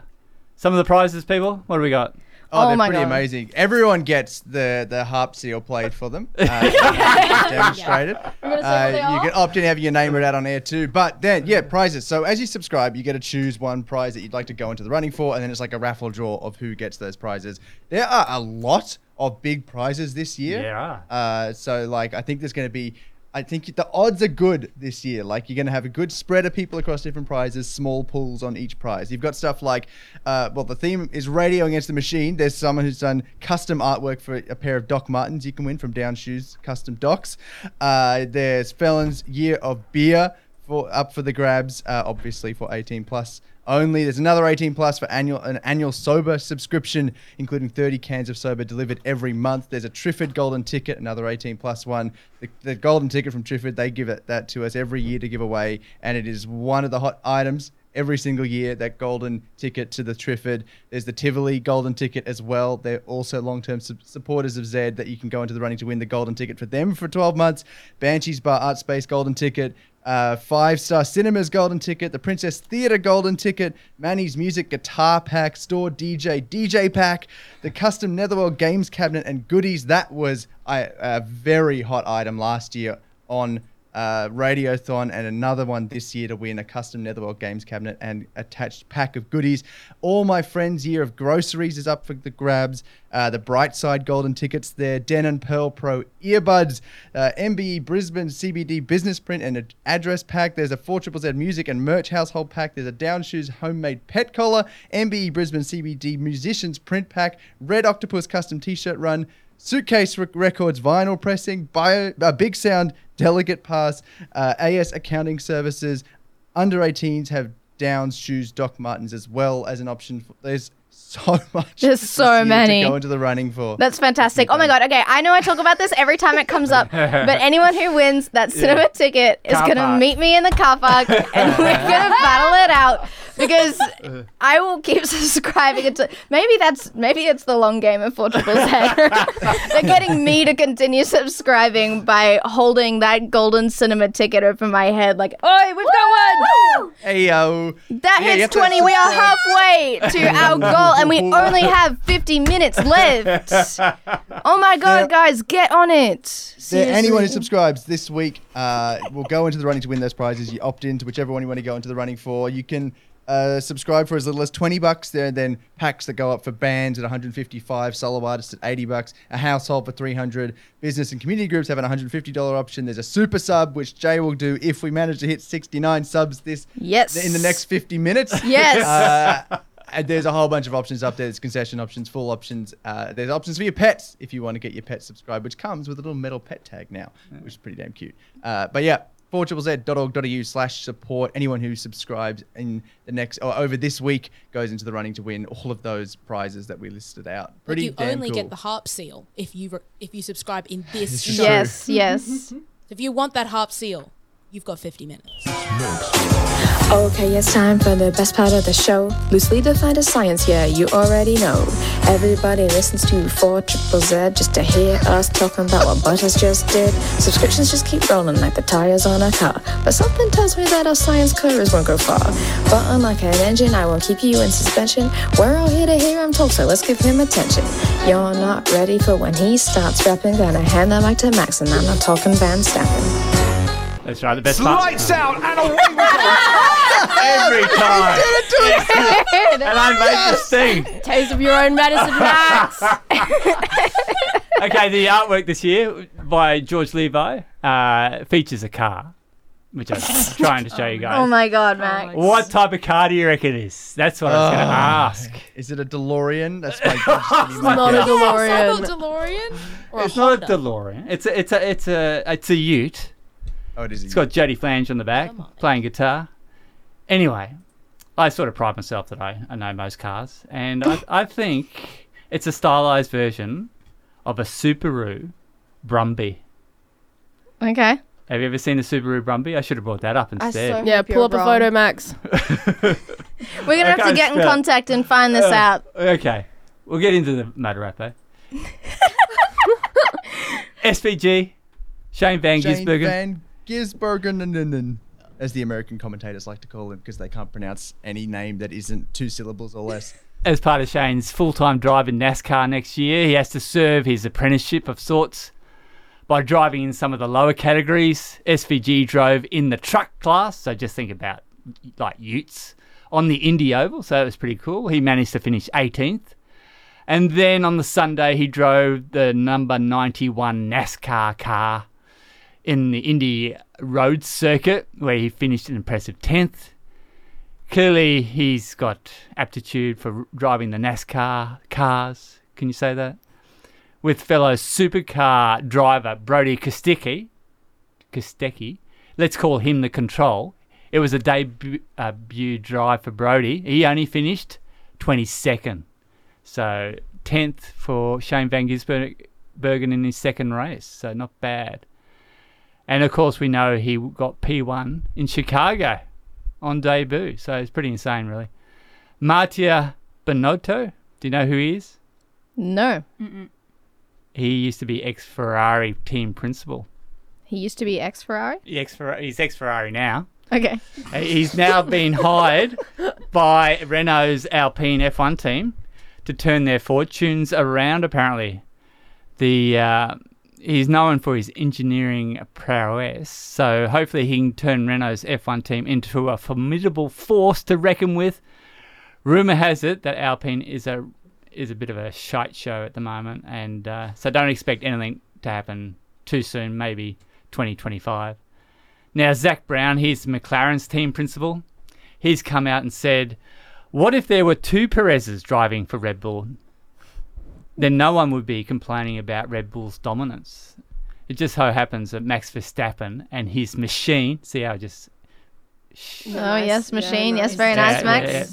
Some of the prizes, people. What do we got? Oh, Oh they're my pretty God. amazing. Everyone gets the the harp seal played for them. <laughs> Uh, it's demonstrated. I'm gonna say what they Uh, you are. can opt in, have your name read out on air too. But then, yeah, prizes. So as you subscribe, you get to choose one prize that you'd like to go into the running for, and then it's like a raffle draw of who gets those prizes. There are a lot of big prizes this year. There are. Uh, so like, I think there's going to be. I think the odds are good this year. Like you're going to have a good spread of people across different prizes, small pools on each prize. You've got stuff like, uh, well, the theme is radio against the machine. There's someone who's done custom artwork for a pair of Doc Martens you can win from Down Shoes Custom Docs. Uh, there's Felon's Year of Beer for up for the grabs, uh, obviously for 18 plus only. There's another 18 plus for annual an annual sober subscription, including 30 cans of Sobah delivered every month. There's a Triffid golden ticket, another 18 plus one. The, the golden ticket from Triffid, they give it that to us every year to give away, and it is one of the hot items. Every single year, that golden ticket to the Triffid. There's the Tivoli golden ticket as well. They're also long-term supporters of Zed that you can go into the running to win the golden ticket for them for 12 months. Banshees Bar Art Space golden ticket uh, Five Star Cinemas Golden Ticket, the Princess Theatre Golden Ticket, Manny's Music Guitar Pack, Store DJ DJ Pack, the Custom Netherworld Games Cabinet, and goodies. That was a, a very hot item last year on uh, Radiothon, and another one this year to win a custom Netherworld Games Cabinet and attached pack of goodies. All my friends' year of groceries is up for the grabs. Uh, the Brightside Golden Tickets there, Denon PerL Pro earbuds, uh, MBE Brisbane CBD business print and an address pack. There's a 4 Z music and merch household pack. There's a Down Shoes homemade pet collar, MBE Brisbane CBD musicians print pack, Red Octopus custom t-shirt run, Suitcase Records vinyl pressing, bio, uh, Big Sound delegate pass, uh, AS accounting services. Under 18s have Downs shoes, Doc Martens as well as an option. For, there's so <laughs> much. There's so year many. to go into the running for. That's fantastic. Oh my god. Okay, I know I talk about this every time it comes up, but <laughs> anyone who wins that cinema Yeah. ticket is Car gonna park. meet me in the car park, and we're gonna battle it out because <laughs> I will keep <laughs> subscribing until maybe that's maybe it's the long game of four triple Z. They're getting me to continue subscribing by holding that golden cinema ticket over my head, like, oh, we've got one. Hey yo. That Yeah, hits 20. We are halfway to <laughs> our goal, and we only have 50 minutes left. Oh my god, guys, get on it. There, anyone who subscribes this week uh, will go into the running to win those prizes. You opt into whichever one you want to go into the running for. You can uh, subscribe for as little as 20 bucks there, and then packs that go up for bands at 155, solo artists at 80 bucks, a household for 300. Business and community groups have an $150 option. There's a super sub, which Jay will do if we manage to hit 69 subs this yes. in the next 50 minutes. <laughs> Yes. Uh, and there's a whole bunch of options up there. There's concession options, full options. Uh, there's options for your pets if you want to get your pet subscribed, which comes with a little metal pet tag now, which is pretty damn cute. Uh, but yeah, 4ZZZ.org.au slash support. Anyone who subscribes in the next or over this week goes into the running to win all of those prizes that we listed out. But Pretty you damn only cool. get the harp seal if you re- if you subscribe in this. This is show. Yes, yes. <laughs> if you want that harp seal, you've got 50 minutes. Okay, it's time for the best part of the show. Loosely defined as science, yeah, you already know. Everybody listens to 4 Triple Z just to hear us talking about what Butters just did. Subscriptions just keep rolling like the tires on a car. But something tells me that our science curves won't go far. But unlike an engine, I won't keep you in suspension. We're all here to hear him talk, so let's give him attention. You're not ready for when he starts rapping. Gonna hand the mic to Max, and I'm not talking Verstappen. That's right. The best part. Lights out and away we go. <laughs> Every time. and I made this thing. Taste of your own medicine, Max. <laughs> okay, the artwork this year by George Levi uh, features a car, which I'm trying to show you guys. Oh my god, Max. What type of car do you reckon it is? That's what I was going to Oh. ask. Is it a DeLorean? That's <laughs> my guess. It's not a Yes, I DeLorean. thought DeLorean. Or It's a not a DeLorean. It's a it's a it's a it's a Ute. Oh, it is. It's got Jody Flange on the back playing guitar. Anyway, I sort of pride myself that I, I know most cars, and I, I think it's a stylized version of a Subaru Brumby. Okay. Have you ever seen a Subaru Brumby? I should have brought that up I instead. so Yeah, hope pull you're up a wrong. photo, Max. <laughs> We're gonna have to can't get in spell. contact and find this Uh, out. Okay, we'll get into the Motorap though. <laughs> SVG, Shane Van Shane Gisbergen. Van Gisbergen, as the American commentators like to call him, because they can't pronounce any name that isn't two syllables or less. As part of Shane's full time drive in NASCAR next year, he has to serve his apprenticeship of sorts by driving in some of the lower categories. SVG drove in the truck class, so just think about like utes on the Indy Oval, so that was pretty cool. He managed to finish 18th. And then on the Sunday, he drove the number 91 NASCAR car in the Indy Road Circuit, where he finished an impressive 10th. Clearly, he's got aptitude for driving the NASCAR cars. Can you say that? With fellow supercar driver Brodie Kostecki. Kostecki. Let's call him the control. It was a debut, debut drive for Brodie. He only finished 22nd. So 10th for Shane Van Gisbergen in his second race. So not bad. And of course, we know he got P1 in Chicago on debut. So it's pretty insane, really. Mattia Binotto, do you know who he is? No. He used to be ex Ferrari team principal. He used to be ex Ferrari. He's ex Ferrari now. Okay. Uh, He's now been hired by Renault's Alpine F1 team to turn their fortunes around. Apparently, the uh, he's known for his engineering prowess, so hopefully he can turn Renault's F1 team into a formidable force to reckon with. Rumor has it that Alpine is a is a bit of a shite show at the moment, and uh, so don't expect anything to happen too soon. Maybe 2025. Now, Zak Brown, he's McLaren's team principal. He's come out and said, What if there were two Perez's driving for Red Bull? Then no one would be complaining about Red Bull's dominance. It just so happens that Max Verstappen and his machine, see how I just. Oh yes, machine. yes, very nice, Yeah, Max. yeah, yeah,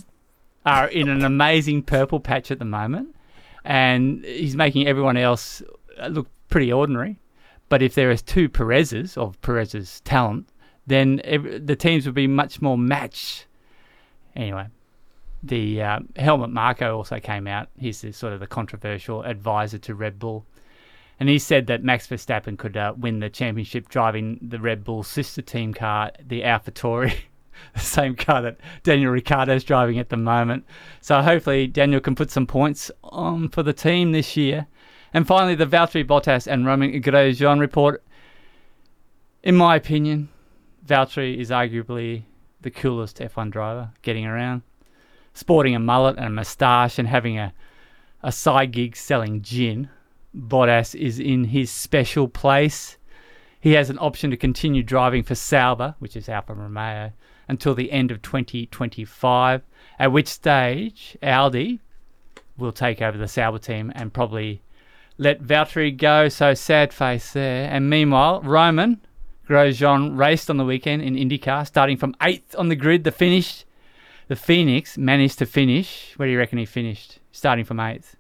are in an amazing purple patch at the moment. And he's making everyone else uh, look pretty ordinary. But if there is two Perez's of Perez's talent, then ev- the teams would be much more matched. Anyway, the uh, Marko also came out. He's the, sort of the controversial advisor to Red Bull. And he said that Max Verstappen could uh, win the championship driving the Red Bull sister team car, the AlphaTauri, <laughs> the same car that Daniel Ricciardo is driving at the moment. So hopefully Daniel can put some points on for the team this year. And finally, the Valtteri Bottas and Romain Grosjean report. In my opinion, Valtteri is arguably the coolest F1 driver getting around. Sporting a mullet and a moustache and having a, a side gig selling gin, Bottas is in his special place. He has an option to continue driving for Sauber, which is Alfa Romeo, until the end of 2025, at which stage Audi will take over the Sauber team and probably let Valtteri go. So sad face there. And meanwhile, Romain Grosjean raced on the weekend in IndyCar, starting from eighth on the grid. The finish, the Phoenix managed to finish. Where do you reckon he finished? Starting from eighth.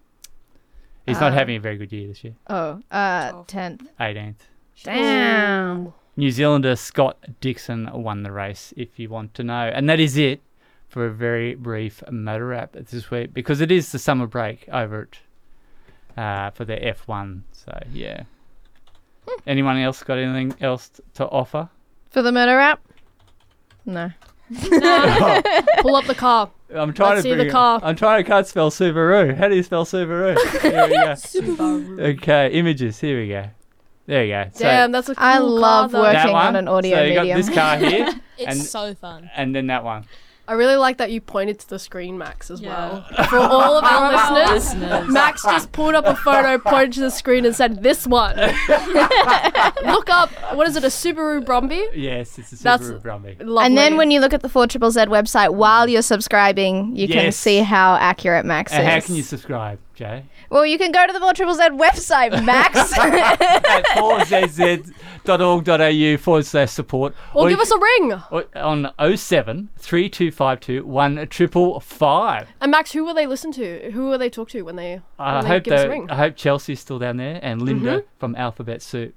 He's not Uh, having a very good year this year. Oh, uh, tenth. 18th. Damn. New Zealander Scott Dixon won the race, if you want to know. And that is it for a very brief Motorap this week because it is the summer break over at uh, for the F1. So, yeah. Anyone else got anything else t- to offer? For the murder rap? No. <laughs> Pull up the car. I'm trying Let's to see the it- car. I'm trying to can't spell Subaru. How do you spell Subaru? <laughs> Here we go. Subaru. Okay, images. Here we go. There you go. So- Damn, that's a cool I car, love though. working on an audio so you got medium. this car here. <laughs> It's and, so fun. And then that one. I really like that you pointed to the screen, Max, as Yeah. well. For all of our <laughs> listeners, listeners. Max just pulled up a photo, pointed to the screen, and said, "This one." <laughs> <laughs> Look up. What is it? A Subaru Brumby? Yes, it's a That's Subaru Brumby. Lovely. And then when you look at the 4 Triple Z website while you're subscribing, you can Yes. see how accurate Max And is. how can you subscribe, Jay? Well, you can go to the 4 Triple Z website, <laughs> Max. At 4zz.org.au forward slash support. or you give us a ring. or on 07 3252 1555. And Max, who will they listen to? Who will they talk to when they, I when they hope give us a ring? I hope Chelsea's still down there and Linda Mhm. from Alphabet Soup.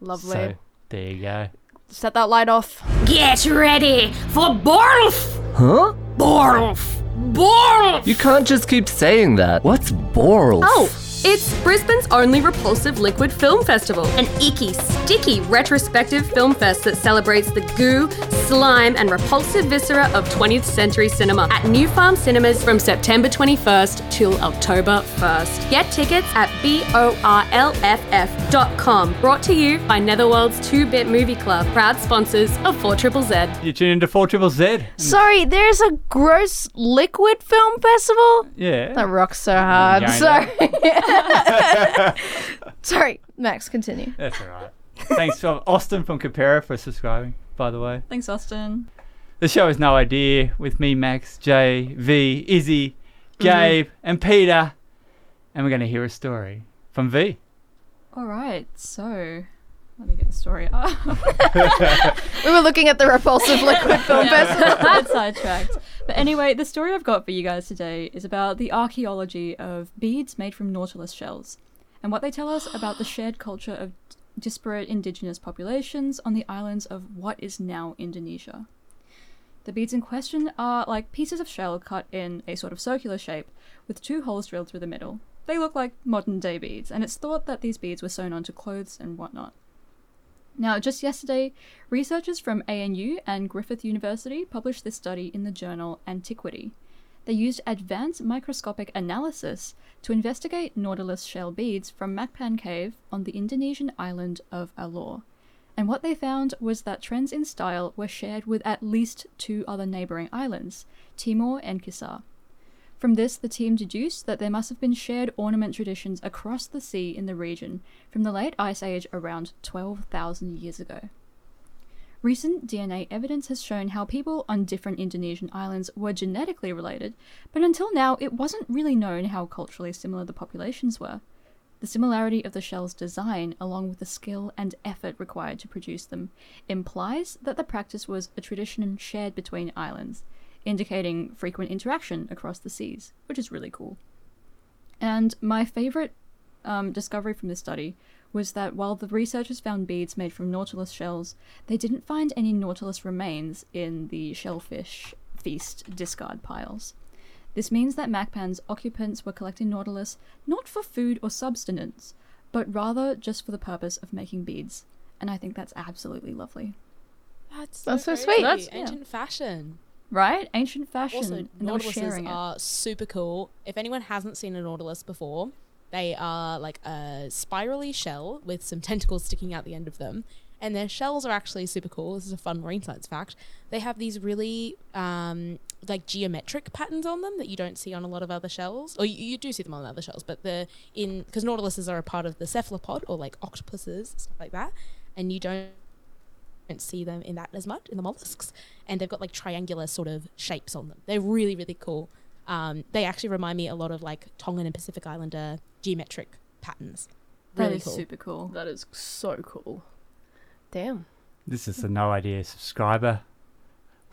Lovely. So there you go. Set that light off. Get ready for Borlf! Huh? Borlf! Borlf! You can't just keep saying that. What's Borl? Oh, it's Brisbane's only repulsive liquid film festival. An icky, sticky retrospective film fest that celebrates the goo, slime, and repulsive viscera of 20th century cinema at New Farm Cinemas from September 21st till October 1st. Get tickets at borlff.com. Brought to you by Netherworld's 2 Bit Movie Club, proud sponsors of 4 Triple Z. You tune into 4 Triple Z. Sorry, there's a gross liquid film festival? Yeah. That rocks so hard. Going Sorry. <laughs> <laughs> Sorry, Max, continue. That's all right. Thanks for Austin from Capera for subscribing, by the way. Thanks, Austin. The show is No Idea with me, Max, Jay, Vi, Issy, mm-hmm. Gabe, and Peta. And we're going to hear a story from Vi. All right, so let me get the story up. <laughs> We were looking at the repulsive liquid film festival. That's sidetracked. But anyway, the story I've got for you guys today is about the archaeology of beads made from nautilus shells and what they tell us about the shared culture of disparate indigenous populations on the islands of what is now Indonesia. The beads in question are like pieces of shell cut in a sort of circular shape with two holes drilled through the middle. They look like modern day beads, and it's thought that these beads were sewn onto clothes and whatnot. Now, just yesterday, researchers from ANU and Griffith University published this study in the journal Antiquity. They used advanced microscopic analysis to investigate Nautilus shell beads from Makpan Cave on the Indonesian island of Alor. And what they found was that trends in style were shared with at least two other neighbouring islands, Timor and Kisar. From this, the team deduced that there must have been shared ornament traditions across the sea in the region from the late Ice Age around 12,000 years ago. Recent DNA evidence has shown how people on different Indonesian islands were genetically related, but until now it wasn't really known how culturally similar the populations were. The similarity of the shell's design, along with the skill and effort required to produce them, implies that the practice was a tradition shared between islands, indicating frequent interaction across the seas, which is really cool. And my favorite um, discovery from this study was that while the researchers found beads made from nautilus shells, they didn't find any nautilus remains in the shellfish feast discard piles. This means that Makpan's occupants were collecting Nautilus not for food or subsistence, but rather just for the purpose of making beads. And I think that's absolutely lovely. That's That's so sweet. That's- ancient fashion. Right? Ancient fashion. Also, and they were sharing nautiluses are super cool. If anyone hasn't seen a nautilus before, they are like a spirally shell with some tentacles sticking out the end of them. And their shells are actually super cool. This is a fun marine science fact. They have these really um, like geometric patterns on them that you don't see on a lot of other shells, or you, you do see them on other shells. But the in because nautiluses are a part of the cephalopod or like octopuses stuff like that, and you don't don't see them in that as much in the mollusks, and they've got like triangular sort of shapes on them. They're really really cool. Um, they actually remind me a lot of like Tongan and Pacific Islander geometric patterns. Really is cool. super cool. That is so cool. Damn. This is the No Idea subscriber.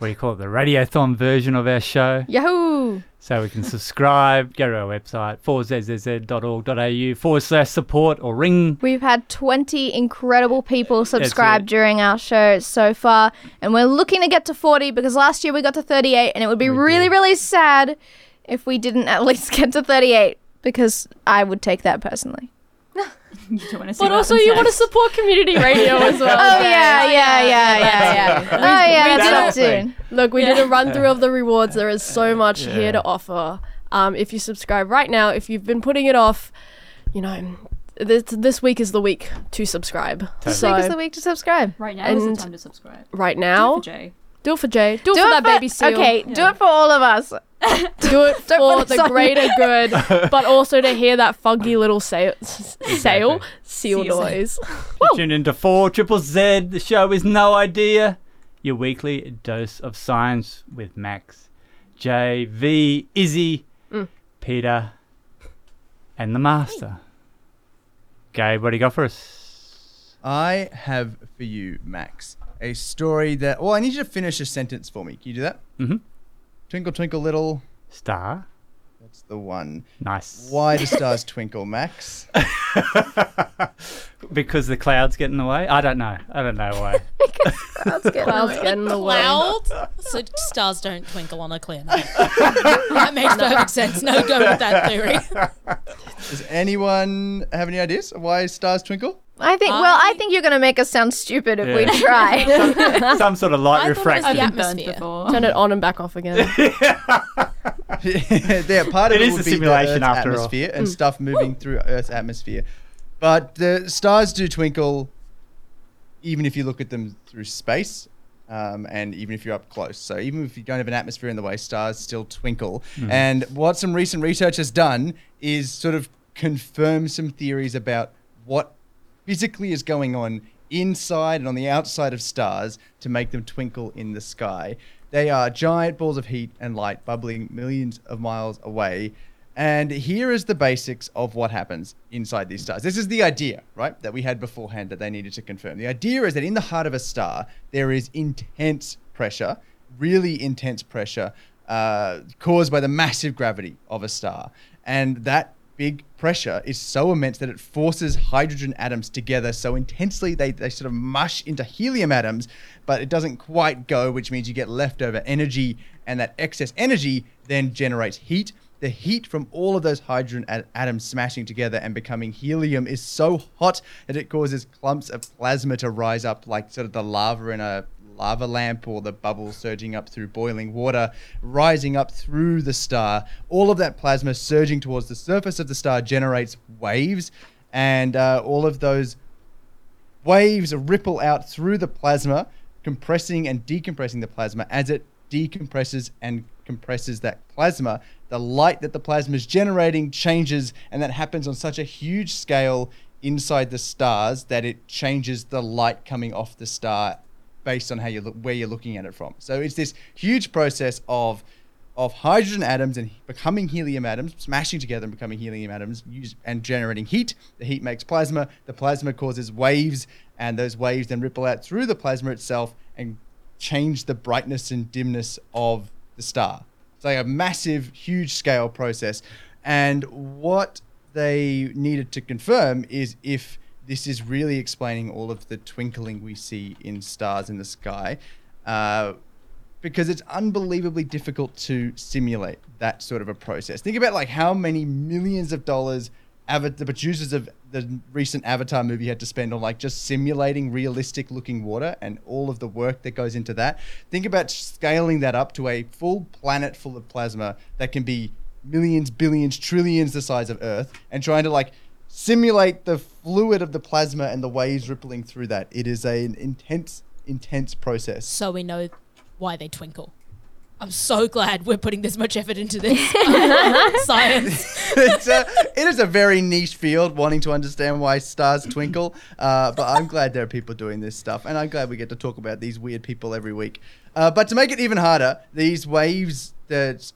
What do you call it? The Radiothon version of our show. Yahoo! So we can subscribe, go to our website, 4zzz.org.au forward slash support or ring. We've had 20 incredible people subscribe during our show so far, and we're looking to get to 40 because last year we got to 38, and it would be really, really sad if we didn't at <laughs> least get to 38 because I would take that personally. <laughs> You don't want to see But what also, happens you want to next. support community radio as <laughs> well. Oh, okay? Yeah, yeah, yeah, yeah, <laughs> yeah. Oh, yeah, that's up soon. Look, we did a run through of the rewards. There is so much Yeah. here to offer. Um, if you subscribe right now, if you've been putting it off, you know, this, this week is the week to subscribe. This So, week is the week to subscribe. Right now is the time to subscribe. Right now, Do it for Jay. Do it for it for that baby seal. okay, do it for all of us. <laughs> Do it <laughs> Don't for put the greater good, <laughs> but also to hear that funky little sail, sail seal Seal. noise. You tune into 4 Triple Z. The show is No Idea. Your weekly dose of science with Max, Jay, Vi, Issy, Mm. Peta, and the Master. Gabe, what do you got for us? I have for you, Max, a story that. Well, I need you to finish a sentence for me. Can you do that? Mm-hmm. Twinkle, twinkle, little star. That's the one. Nice. Why do <laughs> stars twinkle, Max? <laughs> Because the clouds get in the way? I don't know. I don't know why. <laughs> Clouds get Clouds get in the way. Clouds? so stars don't twinkle on a clear night. that makes perfect sense. No, go with that theory. Does anyone have any ideas of why stars twinkle? I think. Well, I think you're gonna make us sound stupid if we Yeah. try. <laughs> <laughs> Some sort of light I thought it was refracted. the atmosphere. before. Turn it on and back off again. <laughs> yeah, part of It it, is would a be simulation the Earth's after all. atmosphere and Mm. stuff moving through Earth's atmosphere. But the stars do twinkle, even if you look at them through space, um, and even if you're up close. So even if you don't have an atmosphere in the way, stars still twinkle. Mhm. And what some recent research has done is sort of confirm some theories about what physically is going on inside and on the outside of stars to make them twinkle in the sky. They are giant balls of heat and light bubbling millions of miles away. And here is the basics of what happens inside these stars. This is the idea, right, that we had beforehand that they needed to confirm. The idea is that in the heart of a star, there is intense pressure, really intense pressure, uh, caused by the massive gravity of a star. And that big pressure is so immense that it forces hydrogen atoms together so intensely they, they sort of mush into helium atoms, but it doesn't quite go, which means you get leftover energy, and that excess energy then generates heat. The heat from all of those hydrogen at- atoms smashing together and becoming helium is so hot that it causes clumps of plasma to rise up, like sort of the lava in a lava lamp or the bubbles surging up through boiling water, rising up through the star. All of that plasma surging towards the surface of the star generates waves, and uh, all of those waves ripple out through the plasma, compressing and decompressing the plasma as it decompresses and compresses that plasma. The light that the plasma is generating changes, and that happens on such a huge scale inside the stars that it changes the light coming off the star based on how you look where you're looking at it from. So it's this huge process of of hydrogen atoms and becoming helium atoms, smashing together and becoming helium atoms, and generating heat. The heat makes plasma. The plasma causes waves, and those waves then ripple out through the plasma itself and change the brightness and dimness of the star. It's like a massive, huge scale process. And what they needed to confirm is if this is really explaining all of the twinkling we see in stars in the sky. Uh, because it's unbelievably difficult to simulate that sort of a process. Think about like how many millions of dollars Ava- the producers of the recent Avatar movie had to spend on like just simulating realistic looking water and all of the work that goes into that. Think about scaling that up to a full planet full of plasma that can be millions, billions, trillions the size of Earth and trying to like simulate the fluid of the plasma and the waves rippling through that. It is a, an intense, intense process. So we know why they twinkle. I'm so glad we're putting this much effort into this <laughs> <laughs> science. it's a, it is a very niche field, wanting to understand why stars twinkle. Uh, but I'm glad there are people doing this stuff, and I'm glad we get to talk about these weird people every week. Uh, but to make it even harder, these waves that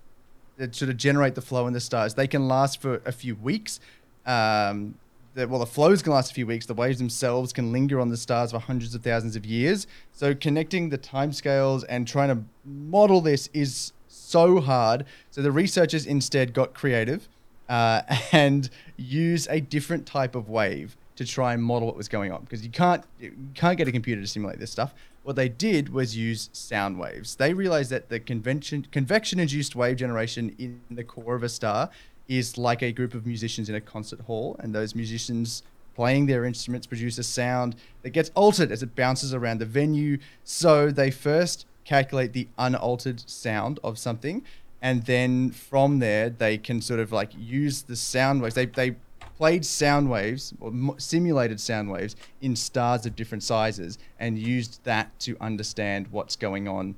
that sort of generate the flow in the stars, they can last for a few weeks. Um, the, well, the flows can last a few weeks. The waves themselves can linger on the stars for hundreds of thousands of years. So connecting the timescales and trying to model this is so hard. So the researchers instead got creative uh, <laughs> and used a different type of wave to try and model what was going on because you can't you can't get a computer to simulate this stuff. What they did was use sound waves. They realized that the convention convection induced wave generation in the core of a star is like a group of musicians in a concert hall, and those musicians playing their instruments produce a sound that gets altered as it bounces around the venue. So they first calculate the unaltered sound of something, and then from there they can sort of like use the sound waves. They they played sound waves or simulated sound waves in stars of different sizes and used that to understand what's going on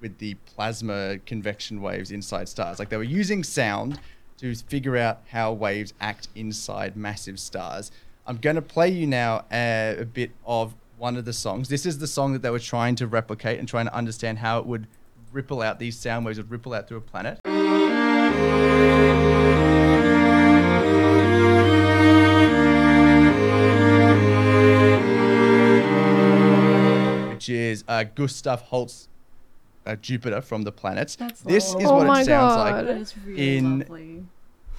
with the plasma convection waves inside stars. Like they were using sound to figure out how waves act inside massive stars. I'm going to play you now a, a bit of one of the songs. This is the song that they were trying to replicate and trying to understand how it would ripple out, these sound waves would ripple out through a planet. Which is uh, Gustav Holst's uh, Jupiter from the planets. That's this is lovely. Oh what my it sounds God. like That is really in lovely.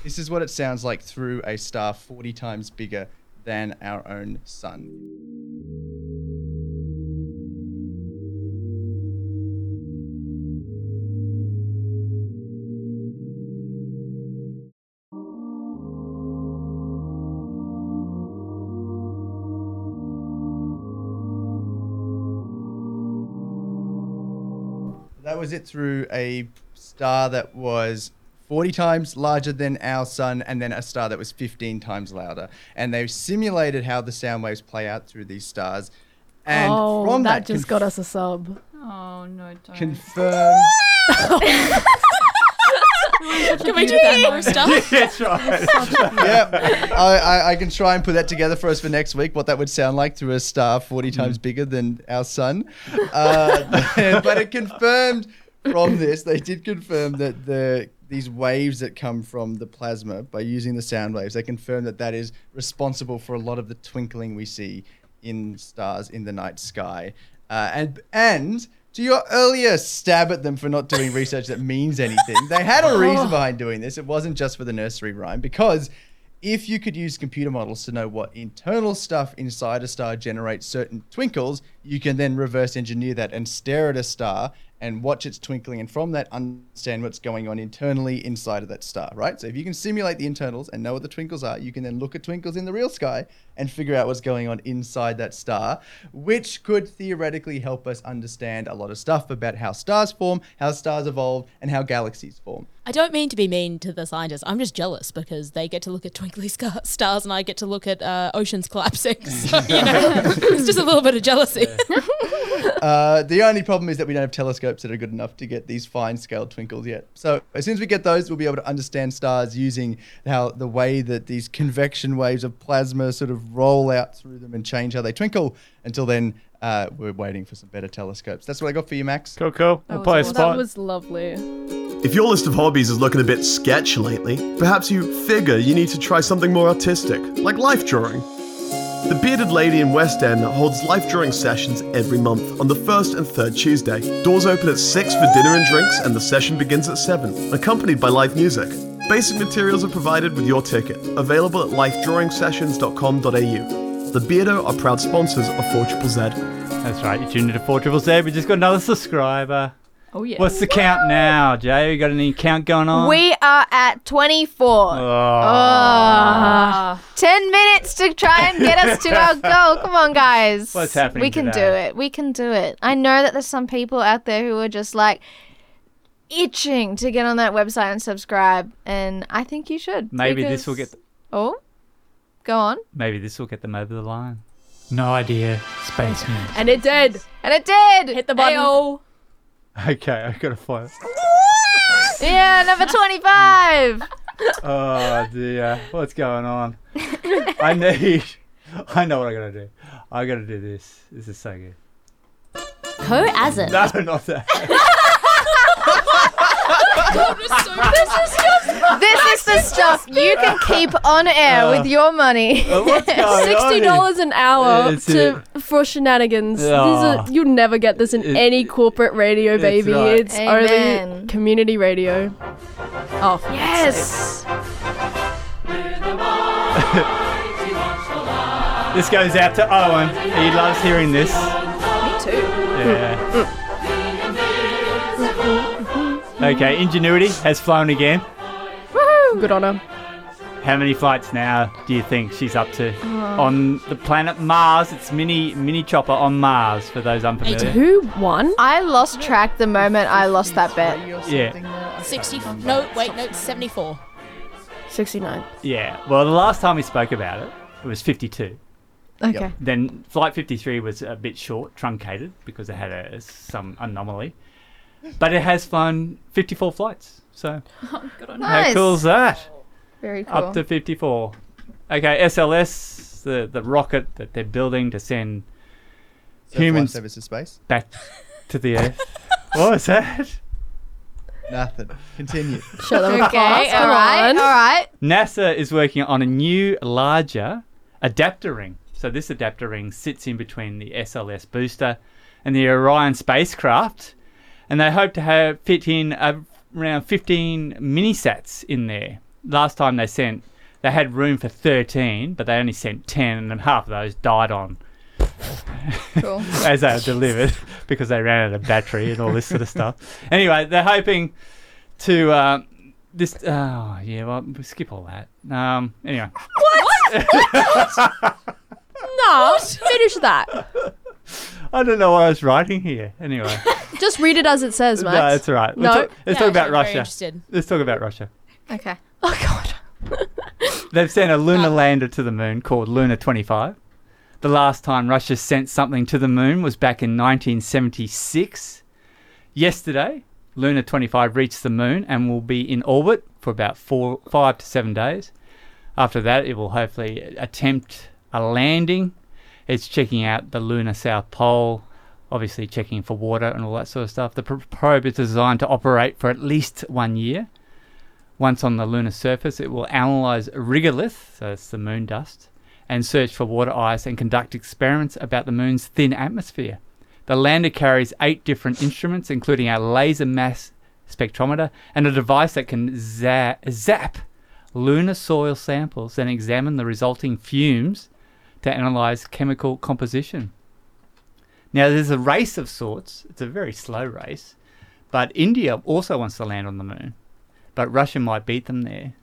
this is what it sounds like through a star 40 times bigger than our own sun. That was it through a star that was 40 times larger than our sun, and then a star that was 15 times louder. And they've simulated how the sound waves play out through these stars. And oh, from that, that, just conf- got us a sub. Oh no, don't. confirmed. <laughs> Can we do that for stuff? start? That's right. yeah, I, I, I can try and put that together for us for next week. What that would sound like through a star forty times bigger than our sun. Uh, <laughs> but it confirmed from this. They did confirm that the these waves that come from the plasma by using the sound waves. They confirm that that is responsible for a lot of the twinkling we see in stars in the night sky. Uh, and and to your earlier stab at them for not doing research that means anything, they had a reason <laughs> behind doing this. It wasn't just for the nursery rhyme, because if you could use computer models to know what internal stuff inside a star generates certain twinkles, you can then reverse engineer that and stare at a star and watch its twinkling, and from that, understand what's going on internally inside of that star, right? So if you can simulate the internals and know what the twinkles are, you can then look at twinkles in the real sky and figure out what's going on inside that star, which could theoretically help us understand a lot of stuff about how stars form, how stars evolve, and how galaxies form. I don't mean to be mean to the scientists. I'm just jealous because they get to look at twinkly stars and I get to look at uh, oceans collapsing. <laughs> So, you know, <laughs> it's just a little bit of jealousy. <laughs> Uh, the only problem is that we don't have telescopes that are good enough to get these fine scale twinkles yet. So as soon as we get those, we'll be able to understand stars using how the way that these convection waves of plasma sort of roll out through them and change how they twinkle. Until then, uh, we're waiting for some better telescopes. That's what I got for you, Max. Cool, cool. That spot. that was lovely. If your list of hobbies is looking a bit sketch lately, perhaps you figure you need to try something more artistic, like life drawing. The Bearded Lady in West End holds life drawing sessions every month on the first and third Tuesday. Doors open at 6 for dinner and drinks, and the session begins at 7, accompanied by live music. Basic materials are provided with your ticket, available at lifedrawingsessions.com.au. The Beardo are proud sponsors of 4 Z. That's right. You tuned into 4 Triple Z. We just got another subscriber. Oh yeah. What's the count now, Jay? You got any count going on? We are at 24. Oh. Ah. 10 minutes to try and get us to our <laughs> goal. Come on, guys. What's happening We can do it. We can do it. I know that there's some people out there who are just like itching to get on that website and subscribe, and I think you should. Maybe this will because- get. Oh, go on. Maybe this will get them over the line. No idea. Space News. And it did. And it did. Hit the button. Ayo. <laughs> Okay, I gotta find. <laughs> Yeah, number 25. <laughs> Oh dear, what's going on? I need. I know what I gotta do. I gotta do this. This is so good. Who as it? No, not that. this is just this is the stuff you can keep on air with your money. Uh, what's <laughs> going on Sixty dollars an hour That's to it. for shenanigans. These are, you'll never get this in It- any corporate radio, it's baby. right. It's Amen. only community radio. Oh for Yes. <laughs> This goes out to Owen. He loves hearing this. Me too. Yeah. Okay, Ingenuity has flown again. Woohoo! Good on her. How many flights now do you think she's up to Oh. on the planet Mars? It's mini mini chopper on Mars for those unfamiliar. Who won? I lost track the moment I lost that bet. Yeah, 60. No, wait, no, 74. Sixty-nine. yeah. Well, the last time we spoke about it, it was 52. Okay. Then flight 53 was a bit short, truncated because it had a, some anomaly. But it has flown 54 flights. So <laughs> oh, Good on how Nice. cool is that? Very cool. Up to 54. Okay, SLS, the, the rocket that they're building to send So flight humans service to space. back to the Earth. <laughs> what was that? Nothing. Continue. <laughs> Shut them Okay, all right, all right. NASA is working on a new, larger adapter ring. So this adapter ring sits in between the SLS booster and the Orion spacecraft, and they hope to have fit in a, around 15 mini sats in there. Last time they sent, they had room for 13, but they only sent 10, and half of those died on Cool. <laughs> as they were delivered <laughs> because they ran out of battery and all this sort of stuff. Anyway, they're hoping to uh, this. Oh yeah, well we'll skip all that. Um, anyway, <laughs> No, finish that. I don't know what I was writing here. Anyway, <laughs> Just read it as it says, Max. no, that's all right. No. Let's, talk, let's Yeah, talk about Russia. interested. Let's talk about Russia. Okay. Oh god. <laughs> They've sent a lunar uh. lander to the moon called Luna 25. The last time Russia sent something to the moon was back in 1976. Yesterday, Luna 25 reached the moon and will be in orbit for about four, five to seven days. After that, it will hopefully attempt a landing. It's checking out the lunar south pole, obviously checking for water and all that sort of stuff. The probe is designed to operate for at least one year. Once on the lunar surface, it will analyze regolith, so it's the moon dust, and search for water ice and conduct experiments about the moon's thin atmosphere. The lander carries eight different instruments, including a laser mass spectrometer and a device that can za- zap lunar soil samples and examine the resulting fumes to analyze chemical composition. Now, there's a race of sorts. It's a very slow race, but India also wants to land on the moon but Russia might beat them there.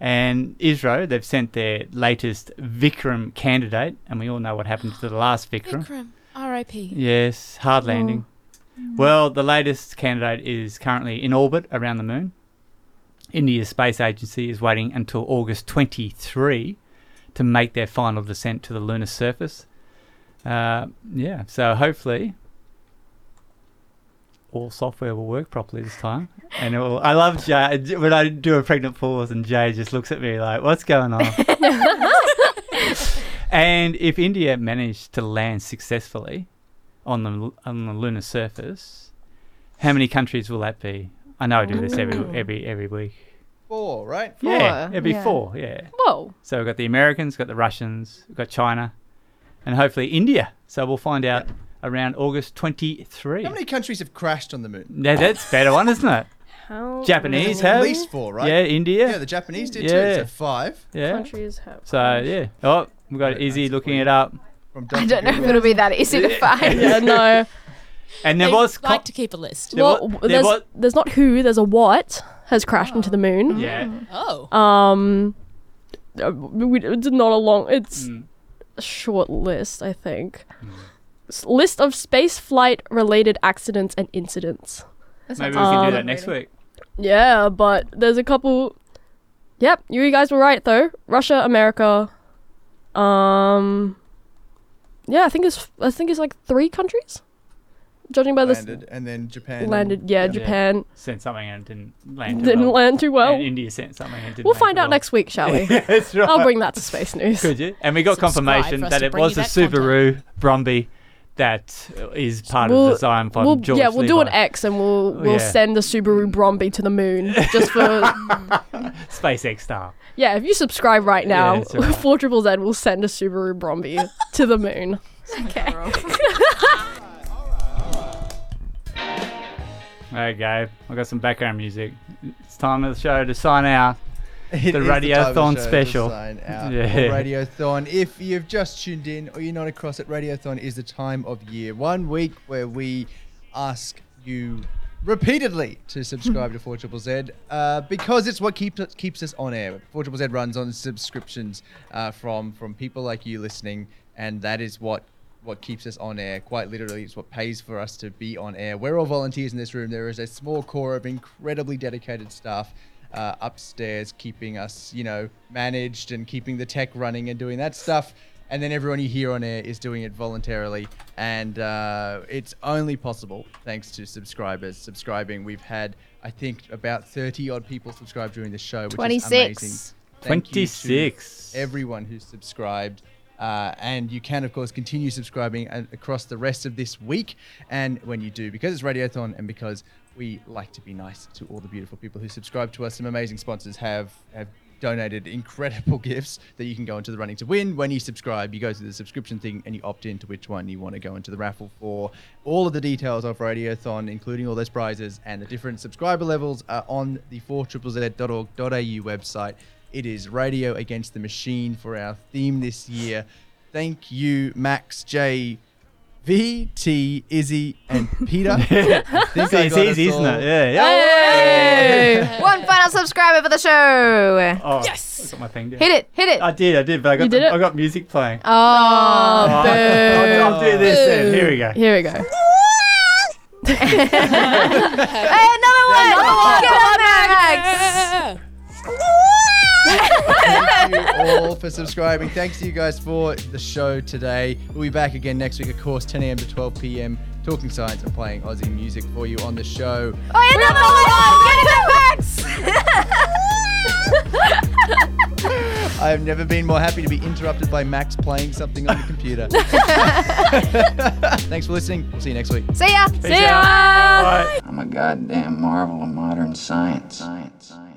And Israel, they've sent their latest Vikram candidate, and we all know what happened to the last <gasps> Vikram. Vikram, R.I.P. Yes, hard oh. landing. Mm. Well, the latest candidate is currently in orbit around the moon. India's space agency is waiting until August 23 to make their final descent to the lunar surface. Uh, yeah, so hopefully all software will work properly this time. And it will, I love Jay when I do a pregnant pause and Jay just looks at me like, "What's going on?" <laughs> and if India managed to land successfully on the on the lunar surface, how many countries will that be? I know I do this every every every week. Four, right? Yeah, Four, it'd be yeah. four. Yeah. Whoa. So we've got the Americans, got the Russians, we've got China, and hopefully India. So we'll find out around August 23. How many countries have crashed on the moon? Yeah, that's a better one, isn't it? How Japanese At have least four, right? Yeah, India. Yeah, the Japanese did too. Yeah. So five. Yeah. countries have? So yeah. Oh, we've got Issy looking it up. From I don't know if it'll be that easy to <laughs> find. yeah, no. And there They was co- like to keep a list. There well, wa- there there's wa- there's not who, there's a what has crashed into the moon. Yeah. Oh. Um, uh, we, it's not a long. It's Hmm. a short list, I think. S- List of space flight related accidents and incidents. Maybe we can do that next week. Yeah, but there's a couple. Yep, you guys were right though. Russia, America. Um. Yeah, I think it's I think it's like three countries. Judging by this, and then Japan. landed. Yeah, Japan Sent something and didn't land. too didn't well. land too well. And India sent something and didn't We'll land find too out well. next week, shall we? <laughs> Yeah, that's right. I'll bring that to space news. Could you? And we got Subscribe confirmation that it was a Subaru Brumby that is part of the design from we'll- George yeah, we'll do an X and we'll we'll Yeah. send the Subaru Brumby to the moon just for <laughs> SpaceX style. yeah. If you subscribe right now, that's right. <laughs> Four Triple Z will send a Subaru Brumby to the moon. Okay. Okay, I got some background music. It's time of the show to sign out. It the is time of Radiothon special. Yeah. Radiothon. If you've just tuned in or you're not across it, Radiothon is the time of year, one week where we ask you repeatedly to subscribe to 4 Triple Z uh, because it's what keeps us, keeps us on air. 4 Triple Z runs on subscriptions uh, from from people like you listening, and that is what what keeps us on air. Quite literally, it's what pays for us to be on air. We're all volunteers in this room. There is a small core of incredibly dedicated staff uh, upstairs, keeping us, you know, managed and keeping the tech running and doing that stuff. And then everyone you hear on air is doing it voluntarily, and uh, it's only possible thanks to subscribers subscribing. We've had, I think, about thirty odd people subscribe during the show, which 26. is amazing. Thank you to 26. everyone who's subscribed. Uh, and you can, of course, continue subscribing across the rest of this week. And when you do, because it's Radiothon and because we like to be nice to all the beautiful people who subscribe to us, some amazing sponsors have, have donated incredible <laughs> gifts that you can go into the running to win. When you subscribe, you go through the subscription thing and you opt into which one you want to go into the raffle for. All of the details of Radiothon, including all those prizes and the different subscriber levels, are on the 4ZZZ.org.au website. It is Radio Against the Machine for our theme this year. Thank you, Max J. V, T, Issy, and <laughs> Peta. I think It's easy, isn't it? Yeah. yeah. Hey! One final subscriber for the show. Oh, yes. I got my thing down. Hit it, hit it. I did, I did, but I got You did the- it? I got music playing. Oh, oh I'll. I'll do this then. Here we go. Here we go. <laughs> hey, another one. Get on Max. Thank you <laughs> all for subscribing. Thanks to you guys for the show today. We'll be back again next week, of course, 10 a.m. to 12 p.m. Talking science and playing Aussie music for you on the show. Oh, another one. Get it, Max. <laughs> I have never been more happy to be interrupted by Max playing something on the computer. <laughs> Thanks for listening. We'll see you next week. See ya. See ya. Bye. I'm a goddamn marvel of modern science. Science. Science.